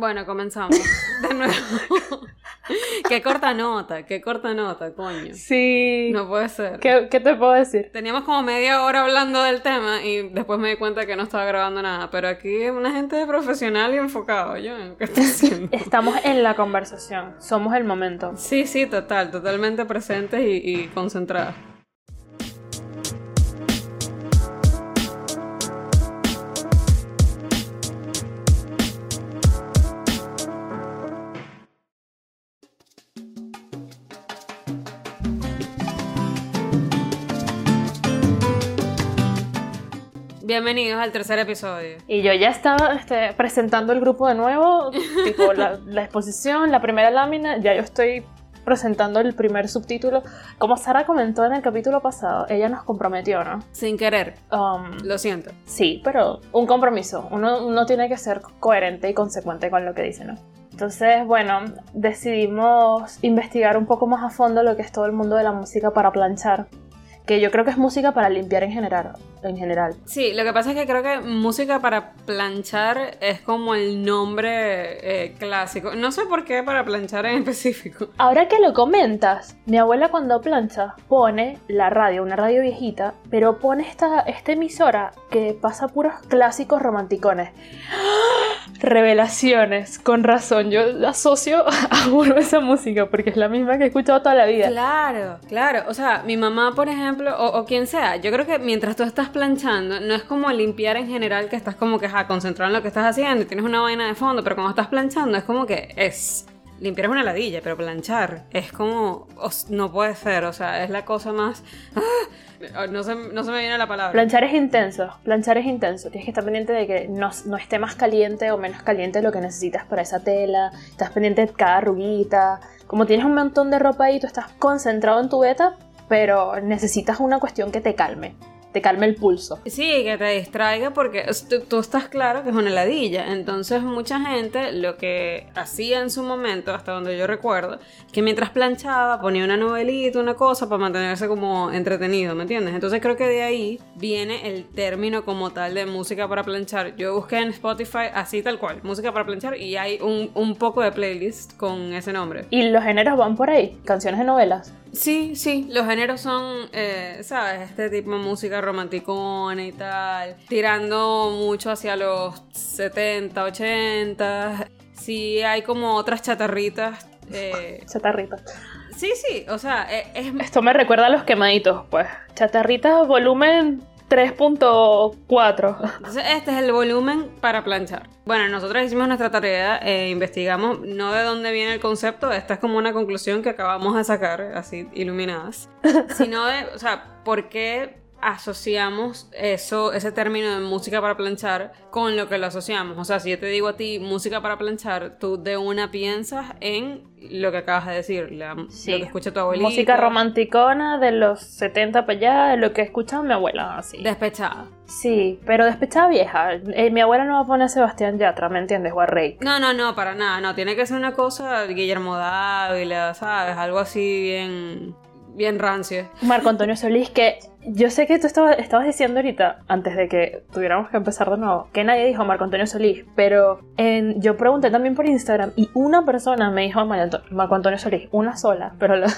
Bueno, comenzamos. De nuevo. qué corta nota, qué corta nota, coño. Sí. No puede ser. ¿Qué, qué te puedo decir? Teníamos como media hora hablando del tema y después me di cuenta que no estaba grabando nada. Pero aquí una gente profesional y enfocado. Yo, ¿qué estoy haciendo? Estamos en la conversación. Somos el momento. Sí, sí, total. Totalmente presentes y, y concentradas. Bienvenidos al tercer episodio. Y yo ya estaba este, presentando el grupo de nuevo, tipo la, la exposición, la primera lámina, ya yo estoy presentando el primer subtítulo. Como Sara comentó en el capítulo pasado, ella nos comprometió, ¿no? Sin querer. Um, Lo siento. sí, pero un compromiso. Uno, uno tiene que ser coherente y consecuente con lo que dice, ¿no? Entonces, bueno, decidimos investigar un poco más a fondo lo que es todo el mundo de la música para planchar. Que yo creo que es música para limpiar en general. En general. Sí, lo que pasa es que creo que música para planchar es como el nombre eh, clásico. No sé por qué para planchar en específico. Ahora que lo comentas, mi abuela cuando plancha pone la radio, una radio viejita, pero pone esta, esta emisora que pasa puros clásicos romanticones. ¡Ah! Revelaciones, con razón. Yo asocio a uno esa música porque es la misma que he escuchado toda la vida. Claro, claro. O sea, mi mamá, por ejemplo, o, quien sea, yo creo que mientras tú estás planchando, no es como limpiar en general, que estás como que ja, concentrado en lo que estás haciendo y tienes una vaina de fondo, pero cuando estás planchando es como que es. Limpiar es una ladilla, pero planchar es como. no puede ser, o sea, es la cosa más. ¡ah! No se, no se me viene la palabra. Planchar es intenso, planchar es intenso. Tienes que estar pendiente de que no, no esté más caliente o menos caliente lo que necesitas para esa tela. Estás pendiente de cada arruguita. Como tienes un montón de ropa ahí, tú estás concentrado en tu beta, pero necesitas una cuestión que te calme, te calme el pulso. Sí, que te distraiga porque tú, tú estás claro que es una heladilla. Entonces mucha gente lo que hacía en su momento, hasta donde yo recuerdo, que mientras planchaba ponía una novelita, una cosa para mantenerse como entretenido, ¿me entiendes? Entonces creo que de ahí viene el término como tal de música para planchar. Yo busqué en Spotify así tal cual, música para planchar y hay un, un poco de playlist con ese nombre. Y los géneros van por ahí, canciones de novelas. Sí, sí, los géneros son, eh, ¿sabes? Este tipo de música romanticona y tal, tirando mucho hacia los 70, 80. Sí, hay como otras chatarritas. eh, Chatarrita. sí, sí, o sea, eh, es... Esto me recuerda a los quemaditos, pues. Chatarritas volumen 3.4. Entonces este es el volumen para planchar. Bueno, nosotros hicimos nuestra tarea, eh, investigamos no de dónde viene el concepto, esta es como una conclusión que acabamos de sacar, así iluminadas, sino de, o sea, ¿por qué asociamos eso, ese término de música para planchar con lo que lo asociamos? O sea, si yo te digo a ti música para planchar, tú de una piensas en lo que acabas de decir, la, lo que escucha tu abuelita. Música romanticona de los 70 para allá, de lo que escuchaba mi abuela, así. Despechada. Sí, pero despechada vieja. Eh, mi abuela no va a poner a Sebastián Yatra, ¿me entiendes? O a Rey. No, no, no, para nada, no, tiene que ser una cosa Guillermo Dávila, ¿sabes? Algo así bien, bien rancio. Marco Antonio Solís, que yo sé que tú estaba- estabas diciendo ahorita, antes de que tuviéramos que empezar de nuevo, que nadie dijo Marco Antonio Solís, pero en- yo pregunté también por Instagram y una persona me dijo Marco Antonio Solís, una sola, pero la-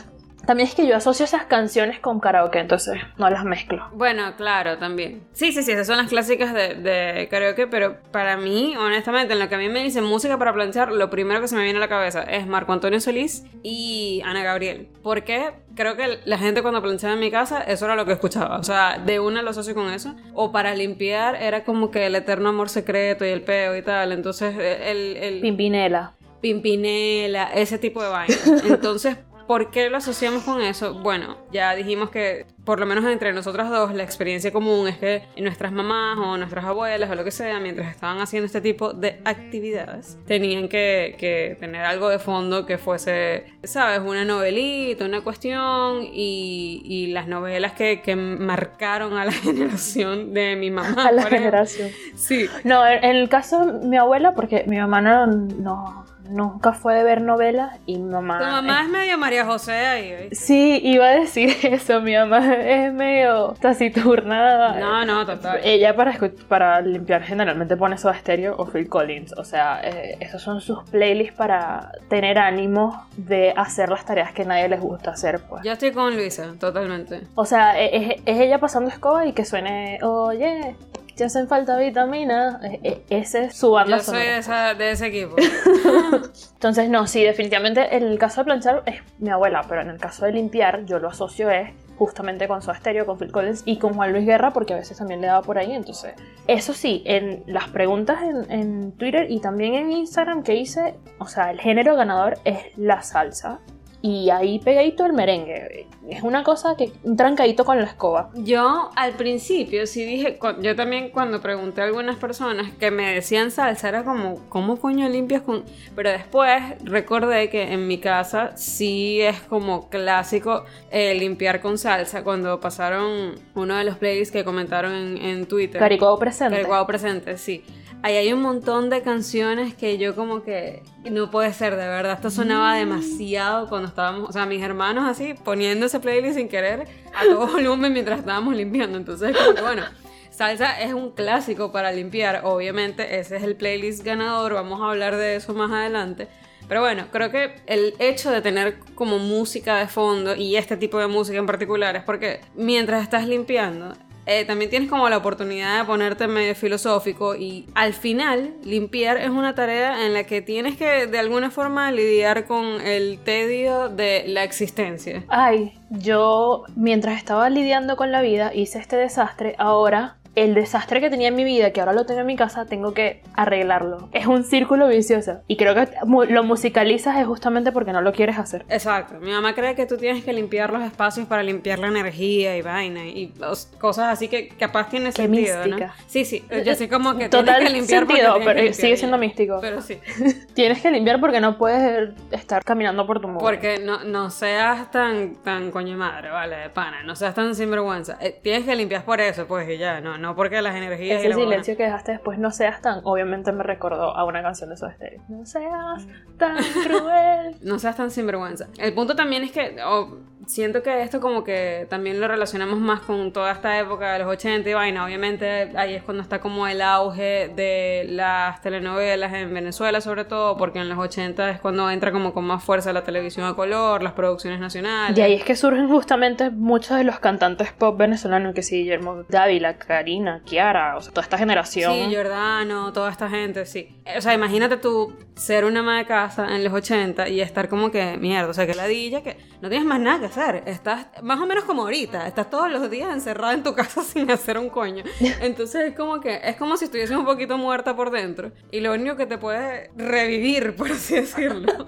también es que yo asocio esas canciones con karaoke, entonces no las mezclo. Bueno, claro, también. Sí, sí, sí, esas son las clásicas de, de karaoke, pero para mí, honestamente, en lo que a mí me dicen música para planchar, lo primero que se me viene a la cabeza es Marco Antonio Solís y Ana Gabriel. Porque creo que la gente cuando planchaba en mi casa, eso era lo que escuchaba. O sea, de una lo asocio con eso. O para limpiar era como que el eterno amor secreto y el peo y tal. Entonces, el... el Pimpinela. Pimpinela, ese tipo de vaina. Entonces, ¿por qué lo asociamos con eso? Bueno, ya dijimos que por lo menos entre nosotras dos la experiencia común es que nuestras mamás o nuestras abuelas o lo que sea, mientras estaban haciendo este tipo de actividades, tenían que, que tener algo de fondo que fuese, ¿sabes? Una novelita, una cuestión y, y las novelas que, que marcaron a la generación de mi mamá. A la generación. Sí. No, en en el caso de mi abuela, porque mi mamá no, no- nunca fue de ver novelas y mi mamá... Tu mamá es medio María José ahí, ¿oíste? Sí, iba a decir eso, mi mamá es medio taciturna. No, no, total. Ella para, para limpiar generalmente pone Soda Stereo o Phil Collins. O sea, eh, esos son sus playlists para tener ánimo de hacer las tareas que a nadie les gusta hacer, pues. Yo estoy con Luisa, totalmente. O sea, e- es, es ella pasando escoba y que suene, oye, te hacen falta vitaminas. E- e- Ese es su banda Yo soy sonora. de, esa- de ese equipo. Entonces, no, sí, definitivamente en el caso de planchar es mi abuela, pero en el caso de limpiar yo lo asocio es justamente con Soda Stereo, con Phil Collins y con Juan Luis Guerra porque a veces también le daba por ahí, entonces... Eso sí, en las preguntas en, en Twitter y también en Instagram que hice, o sea, el género ganador es la salsa y ahí pegadito el merengue. Es una cosa que un trancadito con la escoba. Yo al principio sí dije, yo también cuando pregunté a algunas personas que me decían salsa, era como, ¿cómo coño limpias con...? Pero después recordé que en mi casa sí es como clásico eh, limpiar con salsa cuando pasaron uno de los playlists que comentaron en, en Twitter. Caricuado presente. Caricuado presente, sí. Ahí hay un montón de canciones que yo como que no puede ser, de verdad. Esto sonaba demasiado cuando estábamos, o sea, mis hermanos así poniendo ese playlist sin querer a todo volumen mientras estábamos limpiando. Entonces, como que bueno, salsa es un clásico para limpiar. Obviamente, ese es el playlist ganador. Vamos a hablar de eso más adelante. Pero bueno, creo que el hecho de tener como música de fondo y este tipo de música en particular es porque mientras estás limpiando, eh, también tienes como la oportunidad de ponerte medio filosófico y al final limpiar es una tarea en la que tienes que de alguna forma lidiar con el tedio de la existencia. Ay, yo mientras estaba lidiando con la vida hice este desastre, ahora el desastre que tenía en mi vida, que ahora lo tengo en mi casa, tengo que arreglarlo. Es un círculo vicioso. Y creo que lo musicalizas es justamente porque no lo quieres hacer. Exacto, mi mamá cree que tú tienes que limpiar los espacios para limpiar la energía y vaina y os- cosas así que capaz tiene Qué sentido, mística. ¿no? Sí, sí, yo sé como que Total tienes que limpiar sentido, pero que sigue siendo místico. Pero sí. Tienes que limpiar porque no puedes estar caminando por tu muro. Porque no, no seas tan, tan coño madre, vale, de pana, no seas tan sinvergüenza. Eh, tienes que limpiar por eso, pues, y ya, no, no porque las energías y Ese silencio que dejaste después, no seas tan. Obviamente me recordó a una canción de Soda Stereo. No seas tan cruel. No seas tan sinvergüenza. El punto también es que oh, siento que esto como que también lo relacionamos más con toda esta época de los 80 y vaina. Obviamente ahí es cuando está como el auge de las telenovelas en Venezuela sobre todo, porque en los 80 es cuando entra como con más fuerza la televisión a color, las producciones nacionales. Y ahí es que surgen justamente muchos de los cantantes pop venezolanos, que sí, Guillermo Dávila, Karina, Kiara, o sea, toda esta generación. Sí, Giordano, toda esta gente, sí. O sea, imagínate tú ser una ama de casa en los 80 y estar como que, mierda, o sea, que ladilla, que no tienes más nada que hacer. Estás más o menos como ahorita, estás todos los días encerrada en tu casa sin hacer un coño. Entonces es como que, es como si estuvieses un poquito muerta por dentro y lo único que te puede revivir, por así decirlo,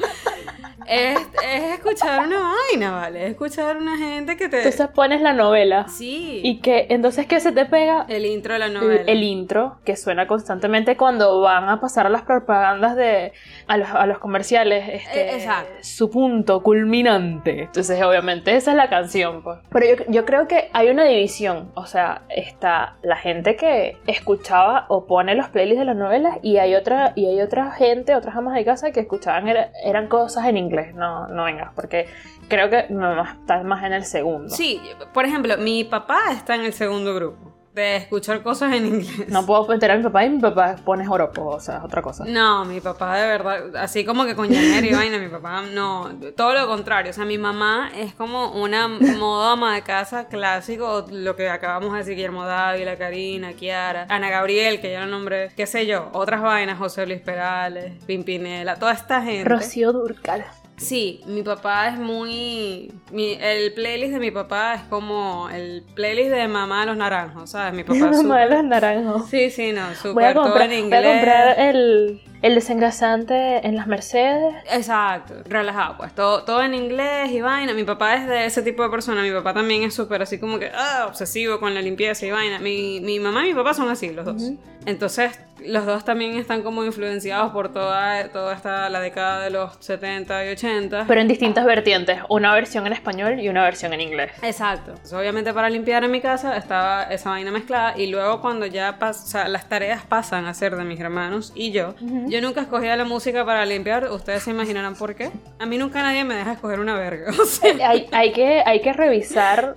es, es escuchar una vaina, ¿vale? Es escuchar una gente que te... Entonces pones la novela. Sí. Y que entonces que se te pega El intro de la el, novela. el intro que suena constantemente cuando van a pasar a las propagandas de a los, a los comerciales este, Eh, exacto. su punto culminante entonces obviamente esa es la canción pues. pero yo, yo creo que hay una división o sea está la gente que escuchaba o pone los playlists de las novelas y hay otra y hay otra gente otras amas de casa que escuchaban era- eran cosas en inglés no no vengas porque creo que no más- está más en el segundo Sí, por ejemplo, mi papá está en el segundo grupo de escuchar cosas en inglés. no puedo enterar a mi papá y mi papá pone joropo o sea es otra cosa No, mi papá de verdad, así como que con llanero y vaina, mi papá no, todo lo contrario, o sea, mi mamá es como una modo ama de casa clásico, lo que acabamos de decir, Guillermo Dávila, Karina, Kiara, Ana Gabriel, que ya lo nombré, qué sé yo, otras vainas, José Luis Perales, Pimpinela, toda esta gente. Rocío Durcal Sí, mi papá es muy... mi- el playlist de mi papá es como el playlist de mamá de los naranjos, ¿sabes? Mi papá es Mamá de súper- los naranjos. Sí, sí, no, súper todo en voy a inglés. comprar el, el desengrasante en las Mercedes. Exacto, relajado, pues todo, todo en inglés y vaina. Mi papá es de ese tipo de persona. Mi papá también es súper así como que ah, obsesivo con la limpieza y vaina. Mi, mi mamá y mi papá son así, los dos. Entonces, los dos también están como influenciados por toda, toda esta, la década de los 70 y 80. Pero en distintas vertientes. Una versión en español y una versión en inglés. Exacto. Entonces, obviamente para limpiar en mi casa estaba esa vaina mezclada y luego cuando ya pas- o sea, las tareas pasan a ser de mis hermanos y yo, yo Yo nunca escogía la música para limpiar, ustedes se imaginarán por qué. A mí nunca nadie me deja escoger una verga. Hay, que, revisar,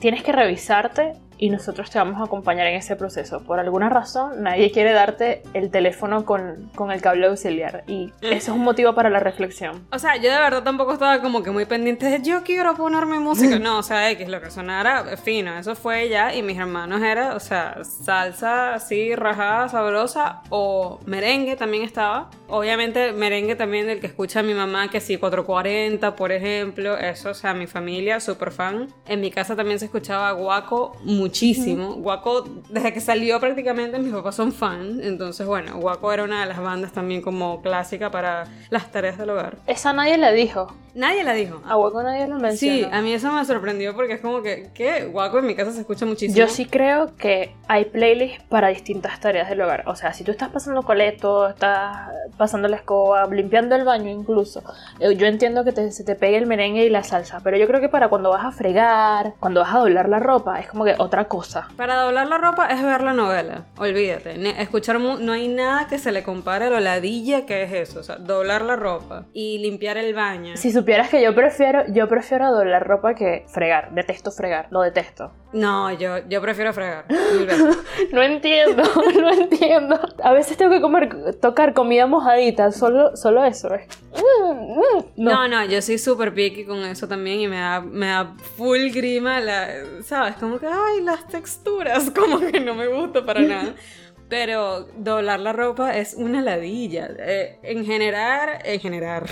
tienes que revisarte y nosotros te vamos a acompañar en ese proceso. Por alguna razón, nadie quiere darte el teléfono con, con el cable auxiliar y eso es un motivo para la reflexión. O sea, yo de verdad tampoco estaba como que muy pendiente de yo quiero ponerme música. No, o sea, X, lo que sonara fino, eso fue ya. Y mis hermanos era, o sea, salsa así, rajada, sabrosa o merengue también estaba. Obviamente, merengue también del que escucha mi mamá, que sí, 440, por ejemplo. Eso, o sea, mi familia, súper fan. En mi casa también se escuchaba guaco muchísimo. Guaco, desde que salió prácticamente, mis papás son fan. Entonces, bueno, Guaco era una de las bandas también como clásica para las tareas del hogar. Esa nadie le dijo. Nadie la dijo. A Guaco nadie lo mencionó. Sí, a mí eso me sorprendió porque es como que, ¿qué? Guaco en mi casa se escucha muchísimo. Yo sí creo que hay playlists para distintas tareas del hogar. O sea, si tú estás pasando coleto, estás pasando la escoba, limpiando el baño incluso, eh, yo entiendo que te- se te pegue el merengue y la salsa, pero yo creo que para cuando vas a fregar, cuando vas a doblar la ropa, es como que otra cosa. Para doblar la ropa es ver la novela, olvídate. Ne- Escuchar mu- no hay nada que se le compare a lo ladilla que es eso, o sea, doblar la ropa y limpiar el baño. Si supieras que yo prefiero, yo prefiero doblar ropa que fregar, detesto fregar, lo detesto. No, yo, yo prefiero fregar. No entiendo, no entiendo. A veces tengo que comer, tocar comida mojadita, solo, solo eso. es- Mm, mm, No. no, yo soy súper picky con eso también y me da, me da full grima, la, ¿sabes? Como que, ay, las texturas, como que no me gusta para nada. Pero doblar la ropa es una ladilla. Eh, en general, en general.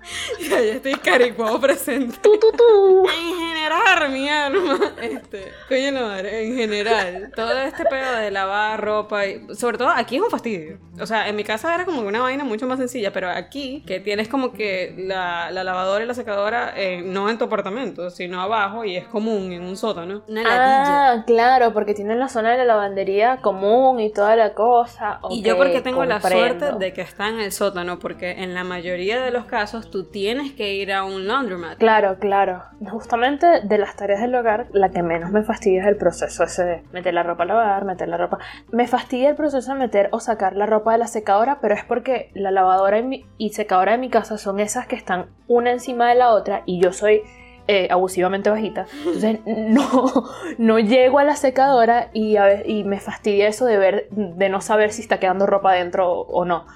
ya, ya estoy caricuado presente. Tu, tu, tu. En general, mi alma. Este, coño la madre, en general. Todo este pedo de lavar ropa y sobre todo aquí es un fastidio. O sea, en mi casa era como una vaina mucho más sencilla, pero aquí que tienes como que la, la lavadora y la secadora eh, no en tu apartamento, sino abajo y es común en un sótano. Una ladilla. Ah, claro, porque tienen la zona de la lavandería común y toda la cosa. Y yo porque tengo la comprendo. suerte de que está en el sótano, porque en la mayoría de los casos tú tienes que ir a un laundromat. Claro, claro. Justamente de las tareas del hogar, la que menos me fastidia es el proceso ese de meter la ropa a lavar, meter la ropa. Me fastidia el proceso de meter o sacar la ropa de la secadora, pero es porque la lavadora y, secadora de mi casa son esas que están una encima de la otra y yo soy eh, abusivamente bajita. Entonces no, no llego a la secadora y me fastidia eso de ver, de no saber si está quedando ropa dentro o no.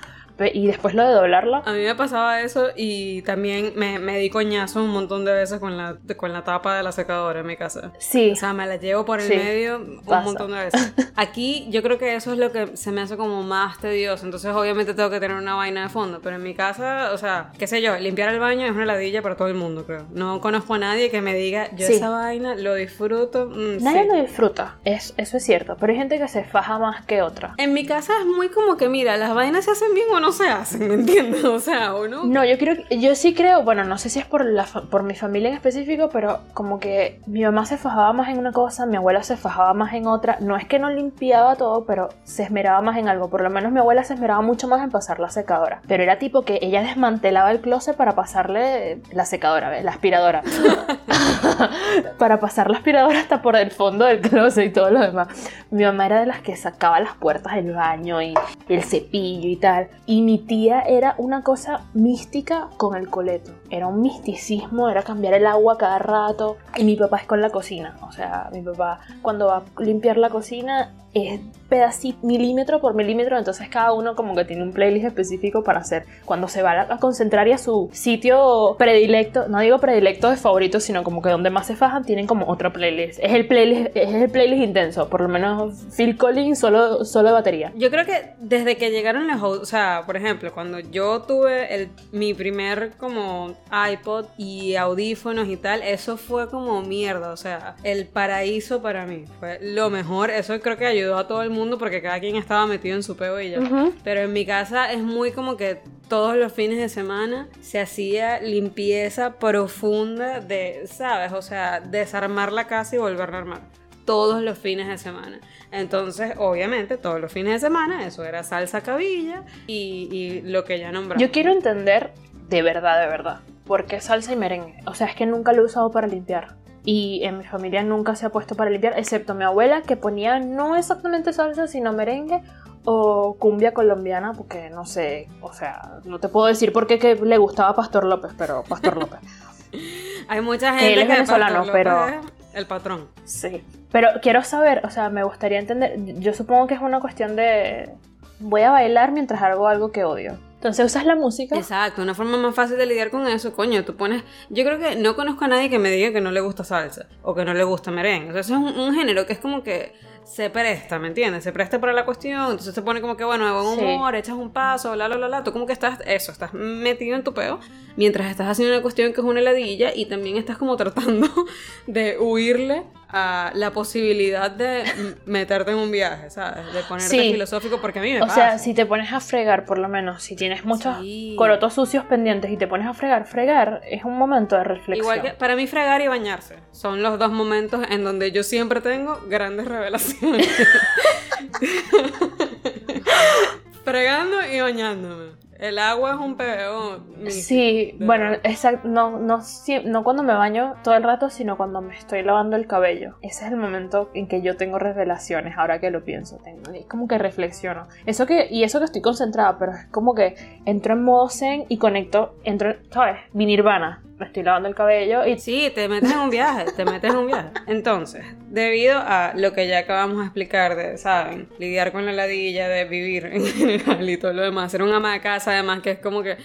Y después lo de doblarla. A mí me pasaba eso y también me, me di coñazo un montón de veces con la, con la tapa de la secadora en mi casa. Sí. O sea, me la llevo por el Sí, medio un pasa. montón de veces. Aquí yo creo que eso es lo que se me hace como más tedioso. Entonces, obviamente, tengo que tener una vaina de fondo. Pero en mi casa, o sea, qué sé yo, limpiar el baño es una ladilla para todo el mundo, creo. No conozco a nadie que me diga, yo Sí. esa vaina lo disfruto. mm, Nadie sí. lo disfruta, es, eso es cierto, pero hay gente que se faja más que otra. En mi casa es muy como que, mira, las vainas se hacen bien o no se hacen, ¿me entiendes? O sea, o no. No, yo creo que, yo sí creo, bueno, no sé si es por, la, por mi familia en específico, pero como que mi mamá se fajaba más en una cosa, mi abuela se fajaba más en otra. No es que no limpiaba todo, pero se esmeraba más en algo. Por lo menos mi abuela se esmeraba mucho más en pasar la secadora. Pero era tipo que ella desmantelaba el closet para pasarle la secadora, ¿ves? La aspiradora. para pasar la aspiradora hasta por el fondo del closet y todo lo demás. Mi mamá era de las que sacaba las puertas del baño y el cepillo y tal. Y mi tía era una cosa mística con el coleto. Era un misticismo, era cambiar el agua cada rato. Y mi papá es con la cocina. O sea, mi papá cuando va a limpiar la cocina es pedacito, milímetro por milímetro, entonces cada uno como que tiene un playlist específico para hacer. Cuando se va a, concentrar y a su sitio predilecto, no digo predilecto de favorito, sino como que donde más se fajan, tienen como otro playlist. Es el playlist, es el playlist intenso, por lo menos Phil Collins solo, solo de batería. Yo creo que desde que llegaron los, o sea, por ejemplo, cuando yo tuve el, mi primer como iPod y audífonos y tal, eso fue como mierda, o sea, el paraíso para mí, fue lo mejor, eso creo que ayudó a todo el mundo porque cada quien estaba metido en su peo y ya. Ujú. Pero en mi casa es muy como que todos los fines de semana se hacía limpieza profunda de, ¿sabes? O sea, desarmar la casa y volverla a armar. Todos los fines de semana. Entonces, obviamente, todos los fines de semana, eso era salsa cabilla y, y lo que ya nombramos. Yo quiero entender de verdad, de verdad, por qué salsa y merengue. O sea, es que nunca lo he usado para limpiar. Y en mi familia nunca se ha puesto para limpiar, excepto mi abuela que ponía no exactamente salsa, sino merengue o cumbia colombiana, porque no sé, o sea, no te puedo decir por qué que le gustaba Pastor López, pero Pastor López. Hay mucha Que gente él es venezolano, López pero- El patrón. Sí. Pero quiero saber, o sea, me gustaría entender, yo supongo que es una cuestión de voy a bailar mientras hago algo que odio. Entonces usas la música. Exacto, una forma más fácil de lidiar con eso, coño, tú pones... Yo creo que no conozco a nadie que me diga que no le gusta salsa o que no le gusta merengue. O sea, eso es un, un género que es como que se presta, ¿me entiendes? Se presta para la cuestión, entonces te pone como que, bueno, de buen Sí. humor, echas un paso, bla, bla, bla, bla. Tú como que estás, eso, estás metido en tu peo mientras estás haciendo una cuestión que es una heladilla y también estás como tratando de huirle a la posibilidad de meterte en un viaje, ¿sabes? De ponerte Sí. filosófico porque a mí me O pasa. sea, si te pones a fregar, por lo menos, si tienes muchos Sí. corotos sucios pendientes y te pones a fregar, fregar es un momento de reflexión. Igual que para mí fregar y bañarse son los dos momentos en donde yo siempre tengo grandes revelaciones. Fregando y bañándome. El agua es un peo. místico, Sí, de bueno, exacto, no, no, no cuando me baño todo el rato, sino cuando me estoy lavando el cabello. Ese es el momento en que yo tengo revelaciones, ahora que lo pienso. Tengo, es como que reflexiono. Eso que, y eso que estoy concentrada, pero es como que entro en modo zen y conecto, entro, ¿sabes? Mi nirvana. Me estoy lavando el cabello y Sí, te metes en un viaje, te metes en un viaje. Entonces, debido a lo que ya acabamos de explicar de, ¿saben? Lidiar con la ladilla, de vivir en general y todo lo demás, ser un ama de casa además, que es como que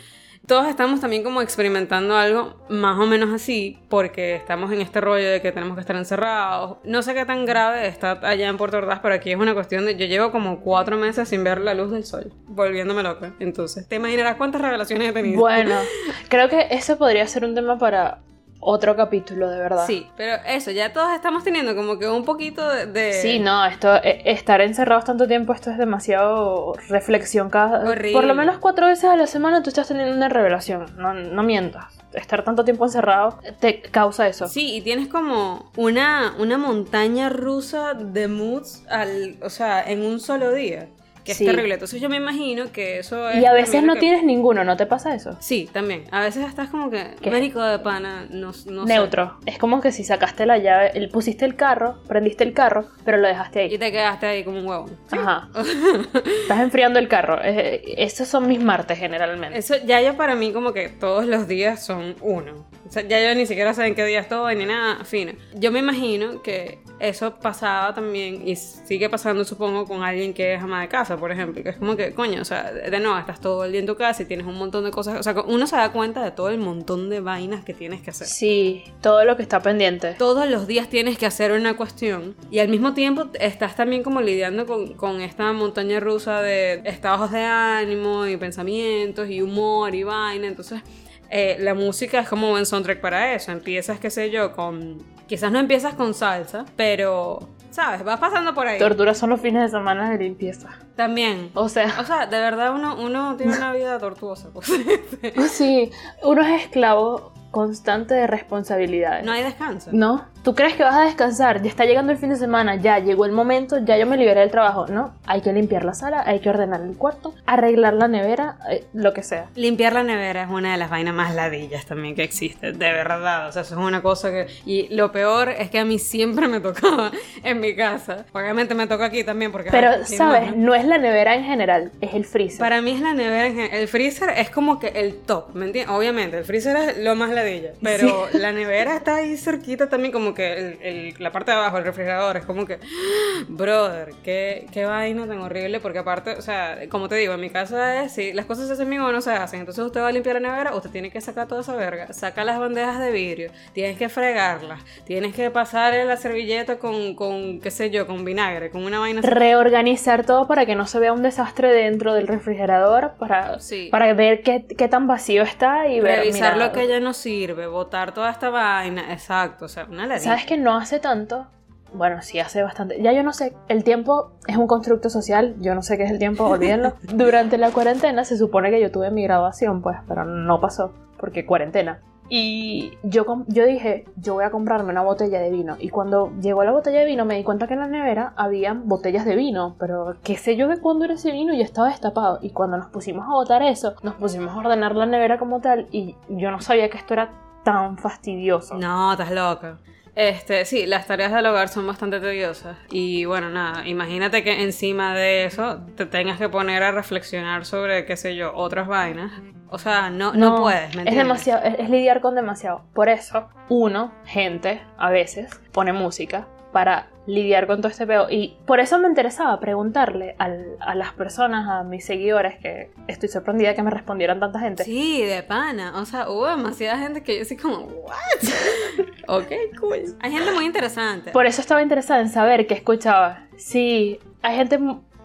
todos estamos también como experimentando algo más o menos así, porque estamos en este rollo de que tenemos que estar encerrados. No sé qué tan grave está allá en Puerto Ordaz, pero aquí es una cuestión de, yo llevo como cuatro meses sin ver la luz del sol, volviéndome loca. Entonces, te imaginarás cuántas revelaciones he tenido. bueno, creo que eso podría ser un tema para otro capítulo, de verdad. Sí, pero eso, ya todos estamos teniendo como que un poquito de... Sí, no, esto, eh, estar encerrados tanto tiempo, esto es demasiado reflexión cada... Horrible. Por lo menos cuatro veces a la semana tú estás teniendo una revelación, no, no mientas. Estar tanto tiempo encerrado te causa eso. Sí, y tienes como una, una montaña rusa de moods, al, o sea, en un solo día, que Sí. es terrible. Entonces yo me imagino que eso es... y a veces no que- tienes ninguno, ¿no te pasa eso? Sí, también. A veces estás como que... ¿Qué? Médico de pana, no, no sé. Neutro. Es como que si sacaste la llave, el, pusiste el carro, prendiste el carro, pero lo dejaste Y ahí. te quedaste ahí como un huevo. Ajá. Estás enfriando el carro. Eh, esos son mis martes generalmente. Eso ya yo para mí como que todos los días son uno. O sea, ya yo ni siquiera sé en qué día estoy ni nada, fino. Yo me imagino que eso pasaba también y sigue pasando supongo con alguien que es ama de casa, por ejemplo, que es como que, coño, o sea, de nuevo, estás todo el día en tu casa y tienes un montón de cosas, o sea, uno se da cuenta de todo el montón de vainas que tienes que hacer. Sí, todo lo que está pendiente. Todos los días tienes que hacer una cuestión y al mismo tiempo estás también como lidiando con, con esta montaña rusa de estados de ánimo y pensamientos y humor y vaina. Entonces, eh, la música es como buen soundtrack para eso. Empiezas, qué sé yo, con... Quizás no empiezas con salsa, pero, ¿sabes? Vas pasando por ahí. Tortura son los fines de semana de limpieza. También. O sea, O sea, de verdad uno, uno tiene una vida tortuosa. pues. sí, uno es esclavo constante de responsabilidades. No hay descanso. ¿No? ¿Tú crees que vas a descansar? Ya está llegando el fin de semana, ya llegó el momento, ya yo me liberé del trabajo. No, hay que limpiar la sala, hay que ordenar el cuarto, arreglar la nevera, eh, lo que sea. Limpiar la nevera es una de las vainas más ladillas también que existe, de verdad. O sea, eso es una cosa que. Y lo peor es que a mí siempre me tocaba en mi casa. Obviamente me toca aquí también porque. Pero, ¿sabes? No es la nevera en general, es el freezer. Para mí es la nevera en El freezer es como que el top, ¿me entiendes? Obviamente, el freezer es lo más ladilla. Pero la nevera está ahí cerquita también, como que el- el- la parte de abajo, el refrigerador, es como que. Brother, qué, qué vaina tan horrible. Porque aparte, o sea, como te digo, en mi casa es si las cosas se hacen bien o no se hacen. Entonces usted va a limpiar la nevera, usted tiene que sacar toda esa verga. Saca las bandejas de vidrio, tienes que fregarlas, tienes que pasar la servilleta con, con qué sé yo, con vinagre, con una vaina. Reorganizar todo para que no se vea un desastre dentro del refrigerador, para, Sí. para ver qué, qué tan vacío está y ver. Revisar lo que ya no sirve, botar toda esta vaina, exacto, o sea, una ¿Sabes que no hace tanto? Bueno, sí, hace bastante. Ya yo no sé, el tiempo es un constructo social, yo no sé qué es el tiempo, olvídenlo. Durante la cuarentena se supone que yo tuve mi graduación, pues, pero no pasó, porque cuarentena. Y yo, yo dije, yo voy a comprarme una botella de vino. Y cuando llegó la botella de vino me di cuenta que en la nevera habían botellas de vino. Pero qué sé yo que cuando era ese vino ya estaba destapado. Y cuando nos pusimos a botar eso, nos pusimos a ordenar la nevera como tal. Y yo no sabía que esto era tan fastidioso. No, estás loca. Este, sí, las tareas del hogar son bastante tediosas. Y bueno, nada, imagínate que encima de eso te tengas que poner a reflexionar sobre, qué sé yo, otras vainas. O sea, no, no, puedes, ¿me Es demasiado, es, es lidiar con demasiado. Por eso, uno, gente, a veces, pone música para lidiar con todo este peo. Y por eso me interesaba preguntarle al- a las personas, a mis seguidores, que estoy sorprendida que me respondieran tanta gente. Sí, de pana. O sea, hubo demasiada gente que yo así como, ¿what? ok, cool. Hay gente muy interesante. Por eso estaba interesada en saber qué escuchaba. Sí, hay gente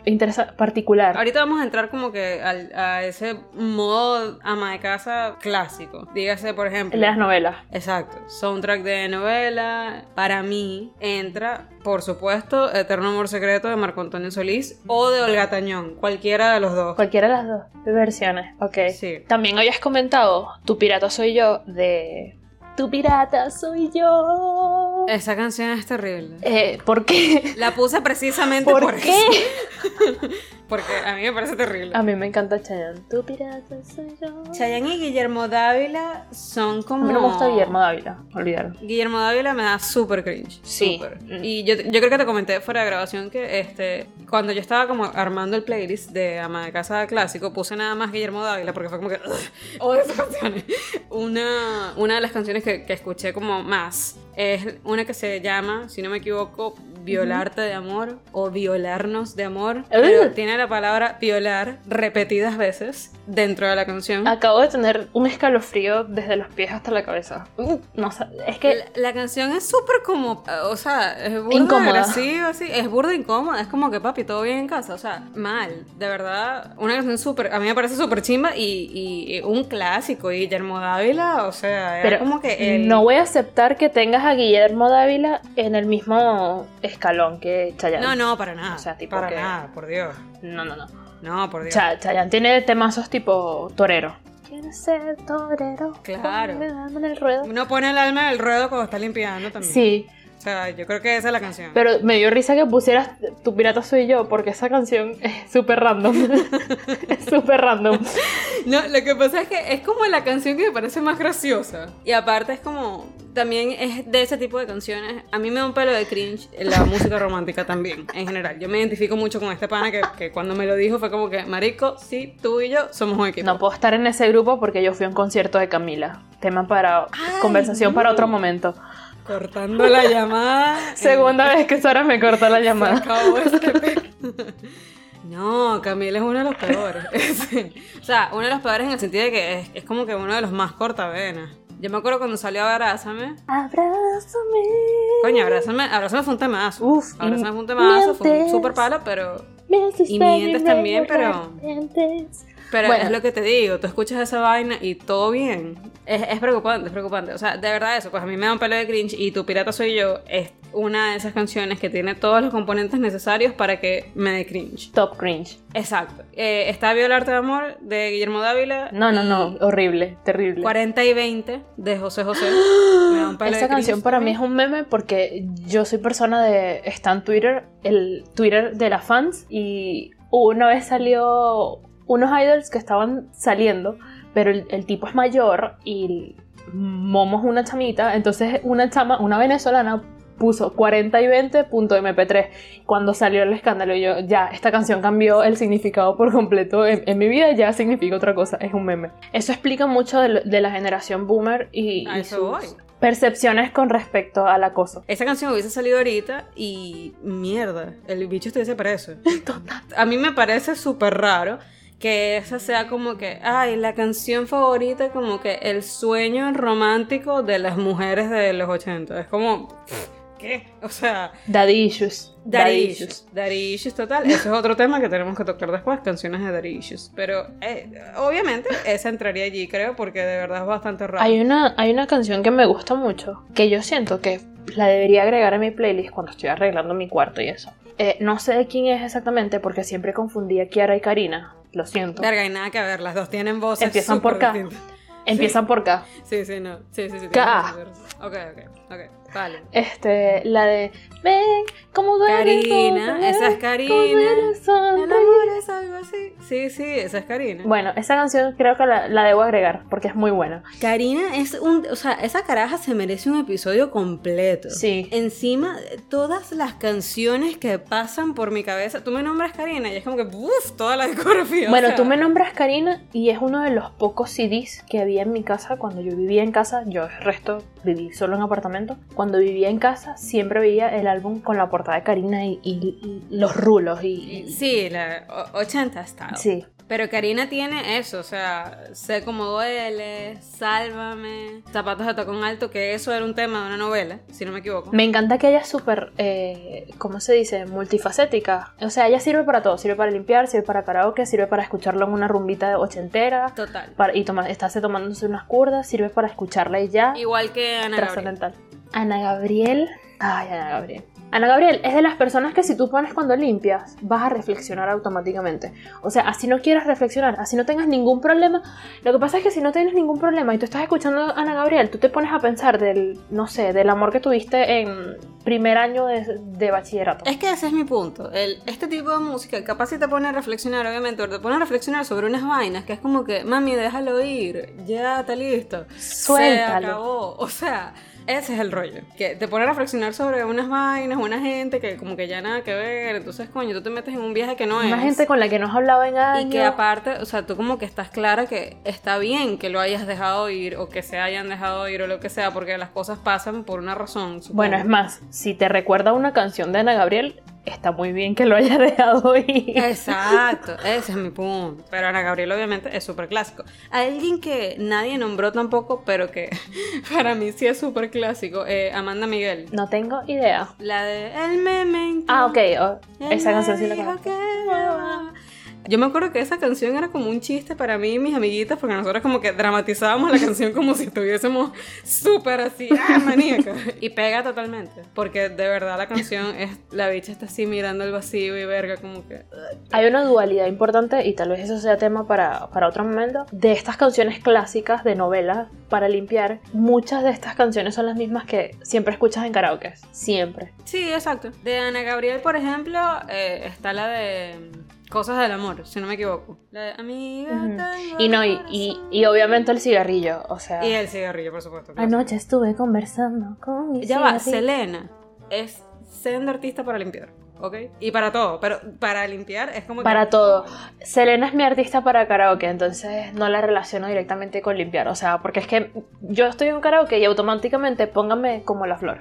interesada particular. Ahorita vamos a entrar como que al- a ese modo ama de casa clásico. Dígase, por ejemplo. Las novelas. Exacto. Soundtrack de novela. Para mí entra, por supuesto, Eterno Amor Secreto de Marco Antonio Solís o de Olga Tañón. Cualquiera de los dos. Cualquiera de las dos versiones, ok. Sí. También habías comentado Tu pirata soy yo de Tu pirata soy yo. Esa canción es terrible. Eh, ¿Por qué? La puse precisamente ¿Por por, qué? eso. Porque a mí me parece terrible. A mí me encanta Chayanne. Tu pirata soy yo. Chayanne y Guillermo Dávila son A como... mí no me gusta Guillermo Dávila, olvídalo. Guillermo Dávila me da súper cringe. Sí. súper. Mm. Y yo, yo creo que te comenté fuera de grabación que este cuando yo estaba como armando el playlist de Ama de Casa Clásico, puse nada más Guillermo Dávila porque fue como que. "Ugh, odio esas canciones. Una, una de las canciones que, que escuché como más es una que se llama, si no me equivoco, Violarte de amor o Violarnos de amor. Pero tiene la palabra violar repetidas veces dentro de la canción. Acabo de tener un escalofrío desde los pies hasta la cabeza. Mm, No es que La, la canción es súper como, o sea, es burda Incómoda. agresiva, así, es burda incómoda, es como que papi, todo bien en casa, o sea, mal, de verdad, una canción súper, a mí me parece súper chimba y, y- y un clásico, y Guillermo Dávila, o sea, era Pero como que el... no voy a aceptar que tengas a Guillermo Dávila en el mismo escalón que Chayanne. no, no, para nada, O sea, tipo para que- nada, por Dios, no, no. no. no, por Dios. Cha- Chayanne tiene temazos tipo torero. Quieres ser torero. Claro. La mano en el ruedo. Uno pone el alma en el ruedo cuando está limpiando también. Sí, sea, yo creo que esa es la canción. pero me dio risa que pusieras Tu pirata soy yo porque esa canción es súper random. es súper random. No, lo que pasa es que es como la canción que me parece más graciosa. Y aparte es como. También es de ese tipo de canciones. A mí me da un pelo de cringe la música romántica también, en general. Yo me identifico mucho con este pana que, que cuando me lo dijo fue como que, Marico, sí, tú y yo somos un equipo. No puedo estar en ese grupo porque yo fui a un concierto de Camila. Tema para Ay, conversación no. para otro momento. Cortando la llamada. Segunda vez que Sara me cortó la Se llamada. acabó este pe- No, Camila es uno de los peores. O sea, uno de los peores en el sentido de que es, es como que uno de los más cortavenas. Yo me acuerdo cuando salió Abrázame. Abrázame. Coño, Abrázame, Abrázame fue un temazo. Uf, Abrázame fue un temazo, fue un mientes. super palo, pero, Mientes Y mientes también, pero-. Pero Bueno. es lo que te digo, tú escuchas esa vaina y todo bien. Es, es preocupante, es preocupante. O sea, de verdad eso, pues a mí me da un pelo de cringe y Tu Pirata Soy Yo es una de esas canciones que tiene todos los componentes necesarios para que me dé cringe. Top cringe. Exacto. Eh, está Violarte de Amor de Guillermo Dávila. No, no, no. Horrible. Terrible. 40 y 20 de José José. Me da un pelo de Esa canción cringe para mí también. es un meme porque yo soy persona de... Está en Twitter, el Twitter de las fans y una vez salió unos idols que estaban saliendo, pero el, el tipo es mayor y Momo es una chamita, entonces una chama, una venezolana puso 40 y 20.mp3 cuando salió el escándalo yo ya esta canción cambió el significado por completo en, en mi vida ya significa otra cosa es un meme eso explica mucho de, lo- de la generación boomer y, sus voy. percepciones con respecto al acoso Esa canción hubiese salido ahorita y mierda, el bicho estuviese preso. A mí me parece súper raro que esa sea como que, ay, la canción favorita, como que el sueño romántico de las mujeres de los 80. Es como, ¿qué? O sea, daddy issues Daddy Issues. Daddy Issues total. Ese es otro tema que tenemos que tocar después, canciones de Daddy Issues. Pero eh, obviamente esa entraría allí, creo, porque de verdad es bastante raro. hay una hay una canción que me gusta mucho que yo siento que la debería agregar a mi playlist cuando estoy arreglando mi cuarto y eso Eh, no sé de quién es exactamente porque siempre confundí a Kiara y Karina lo siento Verga, y nada que ver, las dos tienen voces Empiezan por K. distintas. empiezan por K Sí, sí, no. Sí, sí, sí. K. Ok, ok, ok. Vale. Este, la de Ven, como duele Karina, esa es Karina. amor es algo así. Sí, sí, esa es Karina. Bueno, esa canción creo que la, la debo agregar porque es muy buena. Karina es un. O sea, esa caraja se merece un episodio completo. Sí. Encima, todas las canciones que pasan por mi cabeza. Tú me nombras Karina y es como que. Uff, toda la discografía. o Bueno, sea, tú me nombras Karina y es uno de los pocos CDs que había en mi casa cuando yo vivía en casa. Yo el resto viví solo en apartamento. Cuando vivía en casa siempre veía el álbum con la portada de Karina y, y- y los rulos y, y- Sí, la o- 80 style. sí. Pero Karina tiene eso, o sea, sé cómo duele, sálvame, zapatos de tacón alto, que eso era un tema de una novela, si no me equivoco. Me encanta que ella es súper, eh, ¿cómo se dice? Multifacética. O sea, ella sirve para todo. Sirve para limpiar, sirve para karaoke, sirve para escucharlo en una rumbita ochentera. Total. Para, y toma, estarse tomándose unas curdas, sirve para escucharla y ya. Igual que Ana Gabriel. Ana Gabriel. Ay, Ana Gabriel. Ana Gabriel es de las personas que si tú pones cuando limpias, vas a reflexionar automáticamente. O sea, así no quieras reflexionar, así no tengas ningún problema. Lo que pasa es que si no tienes ningún problema y tú estás escuchando a Ana Gabriel, tú te pones a pensar del, no sé, del amor que tuviste en primer año de, de bachillerato. Es que ese es mi punto. El, este tipo de música capaz si te pone a reflexionar, obviamente, pero te pone a reflexionar sobre unas vainas que es como que, mami, déjalo ir, ya está listo. Se Suéltalo. acabó. O sea, ese es el rollo. Que te pone a reflexionar sobre unas vainas, una gente que como que ya nada que ver. Entonces, coño, tú te metes en un viaje que no es. Una gente con la que no has hablado en años. Y que aparte, o sea, tú como que estás clara que está bien que lo hayas dejado ir o que se hayan dejado ir o lo que sea, porque las cosas pasan por una razón. supongo. Bueno, es más, si te recuerda una canción de Ana Gabriel, está muy bien que lo hayas dejado ir. Exacto, ese es mi punto. Pero Ana Gabriel obviamente es súper clásico. Alguien que nadie nombró tampoco, pero que para mí sí es súper clásico, eh, Amanda Miguel. No tengo idea. La de El Memento. Ah, ok. oh, esa canción sí la conozco. Yo me acuerdo que esa canción era como un chiste para mí y mis amiguitas, porque nosotros como que dramatizábamos la canción como si estuviésemos súper así, ¡ah, maníaca! Y pega totalmente, porque de verdad la canción es, la bicha está así mirando el vacío y verga, como que... Hay una dualidad importante, y tal vez eso sea tema para, para otro momento, de estas canciones clásicas de novelas para limpiar. Muchas de estas canciones son las mismas que siempre escuchas en karaoke. Siempre. Sí, exacto. De Ana Gabriel, por ejemplo, eh, está la de Cosas del Amor, si no me equivoco. La de Amiga, Ujú. tengo Y no, y, corazón". y, y obviamente el cigarrillo. O sea, Y el cigarrillo, por supuesto. claro. anoche estuve conversando con mi Ya va, cigarrillo. Selena es sendo artista para limpiar, ¿ok? Y para todo, pero para limpiar es como que- Para todo. Selena es mi artista para karaoke, entonces no la relaciono directamente con limpiar. O sea, porque es que yo estoy en karaoke y automáticamente póngame como la flor.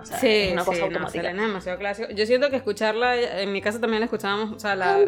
O sea, Sí, es una cosa sí, no, automática. Selena es demasiado clásico. Yo siento que escucharla, en mi casa también la escuchábamos, o sea, la...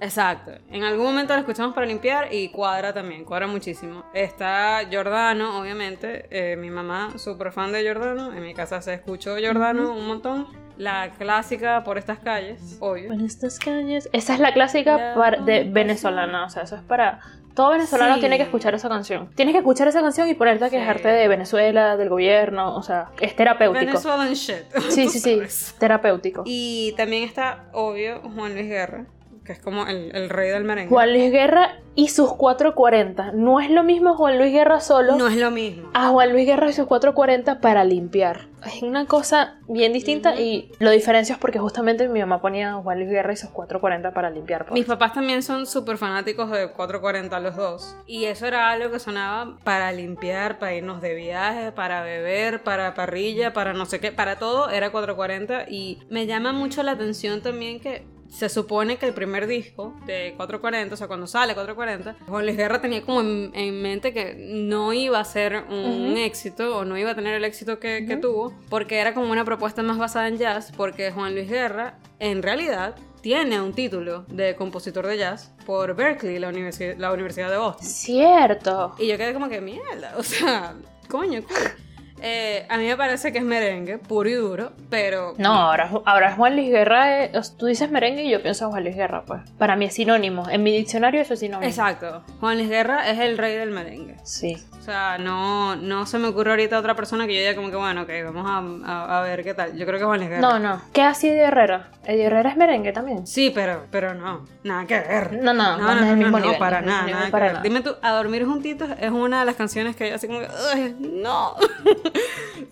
Exacto. En algún momento la escuchamos para limpiar y cuadra también, cuadra muchísimo. Está Giordano, obviamente. eh, mi mamá, súper fan de Giordano. En mi casa se escuchó Giordano un montón. La clásica por estas calles, obvio. En estas calles. Esa es la clásica La de venezolana. O sea, eso es para. Todo venezolano Sí. tiene que escuchar esa canción. Tienes que escuchar esa canción y ponerte a Sí. quejarte de Venezuela, del gobierno. O sea, es terapéutico. Venezuelan shit. Sí, sí, sí. Terapéutico. Y también está, obvio, Juan Luis Guerra, que es como el, el rey del merengue. Juan Luis Guerra y sus 440. No es lo mismo Juan Luis Guerra solo. No es lo mismo. a Juan Luis Guerra y sus 440 para limpiar. Es una cosa bien distinta y lo diferencio es porque justamente mi mamá ponía a Juan Luis Guerra y sus 440 para limpiar. pues. Mis papás también son súper fanáticos de 440 los dos. Y eso era algo que sonaba para limpiar, para irnos de viaje, para beber, para parrilla, para no sé qué, para todo era 440. Y me llama mucho la atención también que se supone que el primer disco de 440, o sea, cuando sale 440, Juan Luis Guerra tenía como en, en mente que no iba a ser un éxito o no iba a tener el éxito que, que tuvo, porque era como una propuesta más basada en jazz, porque Juan Luis Guerra, en realidad, tiene un título de compositor de jazz por Berkeley, la, universi- la Universidad de Boston. Cierto. Y yo quedé como que mierda, o sea, coño, coño. Eh, a mí me parece que es merengue, puro y duro, pero... No, ahora, ahora Juan Luis Guerra, es- tú dices merengue y yo pienso en Juan Luis Guerra, pues. Para mí es sinónimo. En mi diccionario eso es sinónimo. Exacto, Juan Luis Guerra es el rey del merengue. Sí. O sea, no, no se me ocurre ahorita otra persona que yo diga como que, bueno, ok, vamos a, a- a ver qué tal. Yo creo que Juan Luis Guerra. No, no. ¿Qué hace Eddie Herrera? Eddie Herrera es merengue también. Sí, pero, pero no, nada que ver. No, no, no, no es no, el no, nivel, para no el nada, nada para nada. Dime tú, A Dormir Juntitos es una de las canciones que yo así como que, "Ay, no.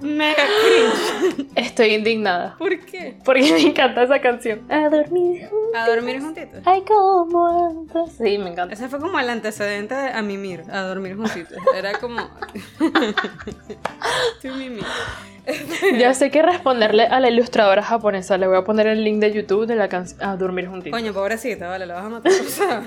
Mega cringe. Estoy indignada. ¿Por qué? Porque me encanta esa canción. A dormir juntos. A dormir juntitos. Ay, como antes. Sí, me encanta. Ese fue como el antecedente de a mimir, a dormir juntitos. Era como. Tú mimir. Ya sé que responderle a la ilustradora japonesa. Le voy a poner el link de YouTube de la canción A dormir juntitos. Coño, pobrecita, vale, la vas a matar. O sea,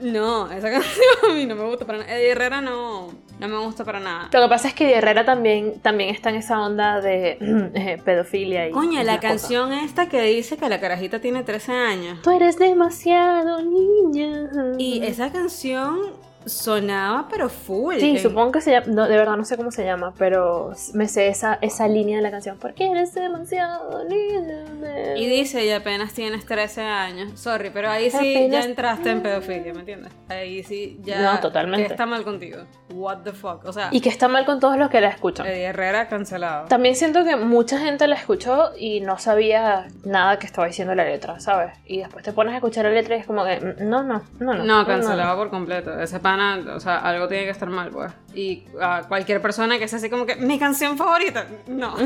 no, esa canción a mí no me gusta para nada. Eddie Herrera no, no me gusta para nada. Lo que pasa es que Herrera también, también está en esa onda de eh, pedofilia y. Coño, la cosas. canción esta que dice que la carajita tiene 13 años. Tú eres demasiado niña. Y esa canción sonaba, pero full. Sí, En- supongo que se llama. No, de verdad no sé cómo se llama, pero me sé esa, esa línea de la canción. Porque eres demasiado niña. Y dice, y apenas tienes 13 años. Sorry, pero ahí sí Apenas- ya entraste en pedofilia, ¿me entiendes? Ahí sí ya. No, totalmente. ¿Qué está mal contigo? What the fuck? O sea, Y que está mal con todos los que la escuchan. Eddie Herrera cancelado. También siento que mucha gente la escuchó y no sabía nada que estaba diciendo la letra, ¿sabes? Y después te pones a escuchar la letra y es como que, mm, no, no, no, no. No, cancelado por completo. Ese pana, o sea, algo tiene que estar mal, pues. Y a cualquier persona que sea así como que, mi canción favorita. No.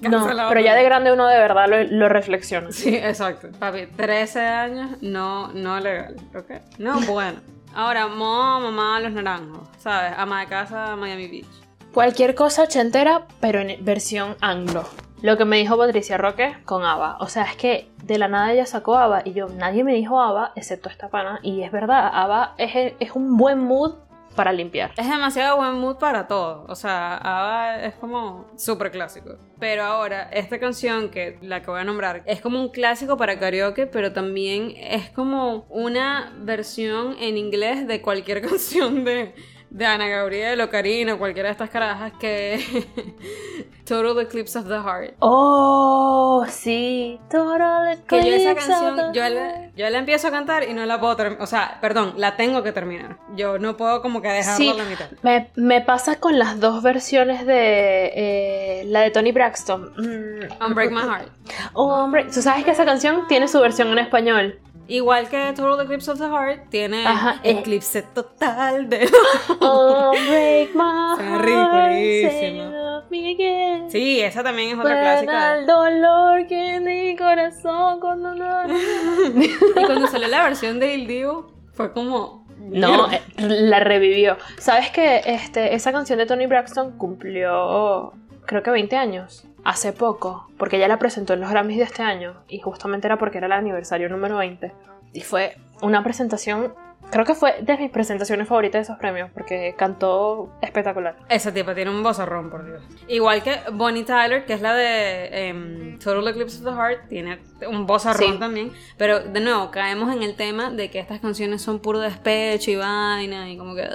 No, pero ya de grande uno de verdad lo, lo reflexiona. Sí, exacto. Papi, 13 años, no, no legal, ¿ok? No, bueno. Ahora, mo, mamá, los naranjos, ¿sabes? Ama de casa, Miami Beach. Cualquier cosa ochentera, pero en versión anglo. Lo que me dijo Patricia Roque con Ava. O sea, es que de la nada ella sacó Ava y yo, nadie me dijo Ava excepto esta pana. Y es verdad, Ava es, es un buen mood para limpiar. Es demasiado buen mood para todo. O sea, ABBA es como súper clásico. Pero ahora, esta canción que la que voy a nombrar es como un clásico para karaoke, pero también es como una versión en inglés de cualquier canción de, de Ana Gabriel o Karina o cualquiera de estas carajas que Total Eclipse of the Heart. Oh, sí. Total Que yo esa eclipse of canción, the yo la, yo la empiezo a cantar y no la puedo terminar. O sea, perdón, la tengo que terminar. Yo no puedo como que dejarla Sí, a la mitad. me, me pasa con las dos versiones de eh, la de Tony Braxton. Mm, Unbreak My Heart. Oh, hombre, tú sabes que esa canción tiene su versión en español. Igual que Total Eclipse of the Heart, tiene Ajá, eh. eclipse total de... Oh, break my heart, again. Sí, esa también es otra clásica. el dolor que en mi corazón cuando no... Y cuando salió la versión de Il Divo, fue como... No, eh, la revivió. ¿Sabes que este, esa canción de Tony Braxton cumplió creo que 20 años? Hace poco, porque ella la presentó en los Grammys de este año y justamente era porque era el aniversario número 20. Y fue una presentación, creo que fue de mis presentaciones favoritas de esos premios porque cantó espectacular. Esa tipa tiene un vozarrón, por Dios. Igual que Bonnie Tyler, que es la de em, Total Eclipse of the Heart, tiene un vozarrón Sí. también. Pero de nuevo, caemos en el tema de que estas canciones son puro despecho y vaina y como que...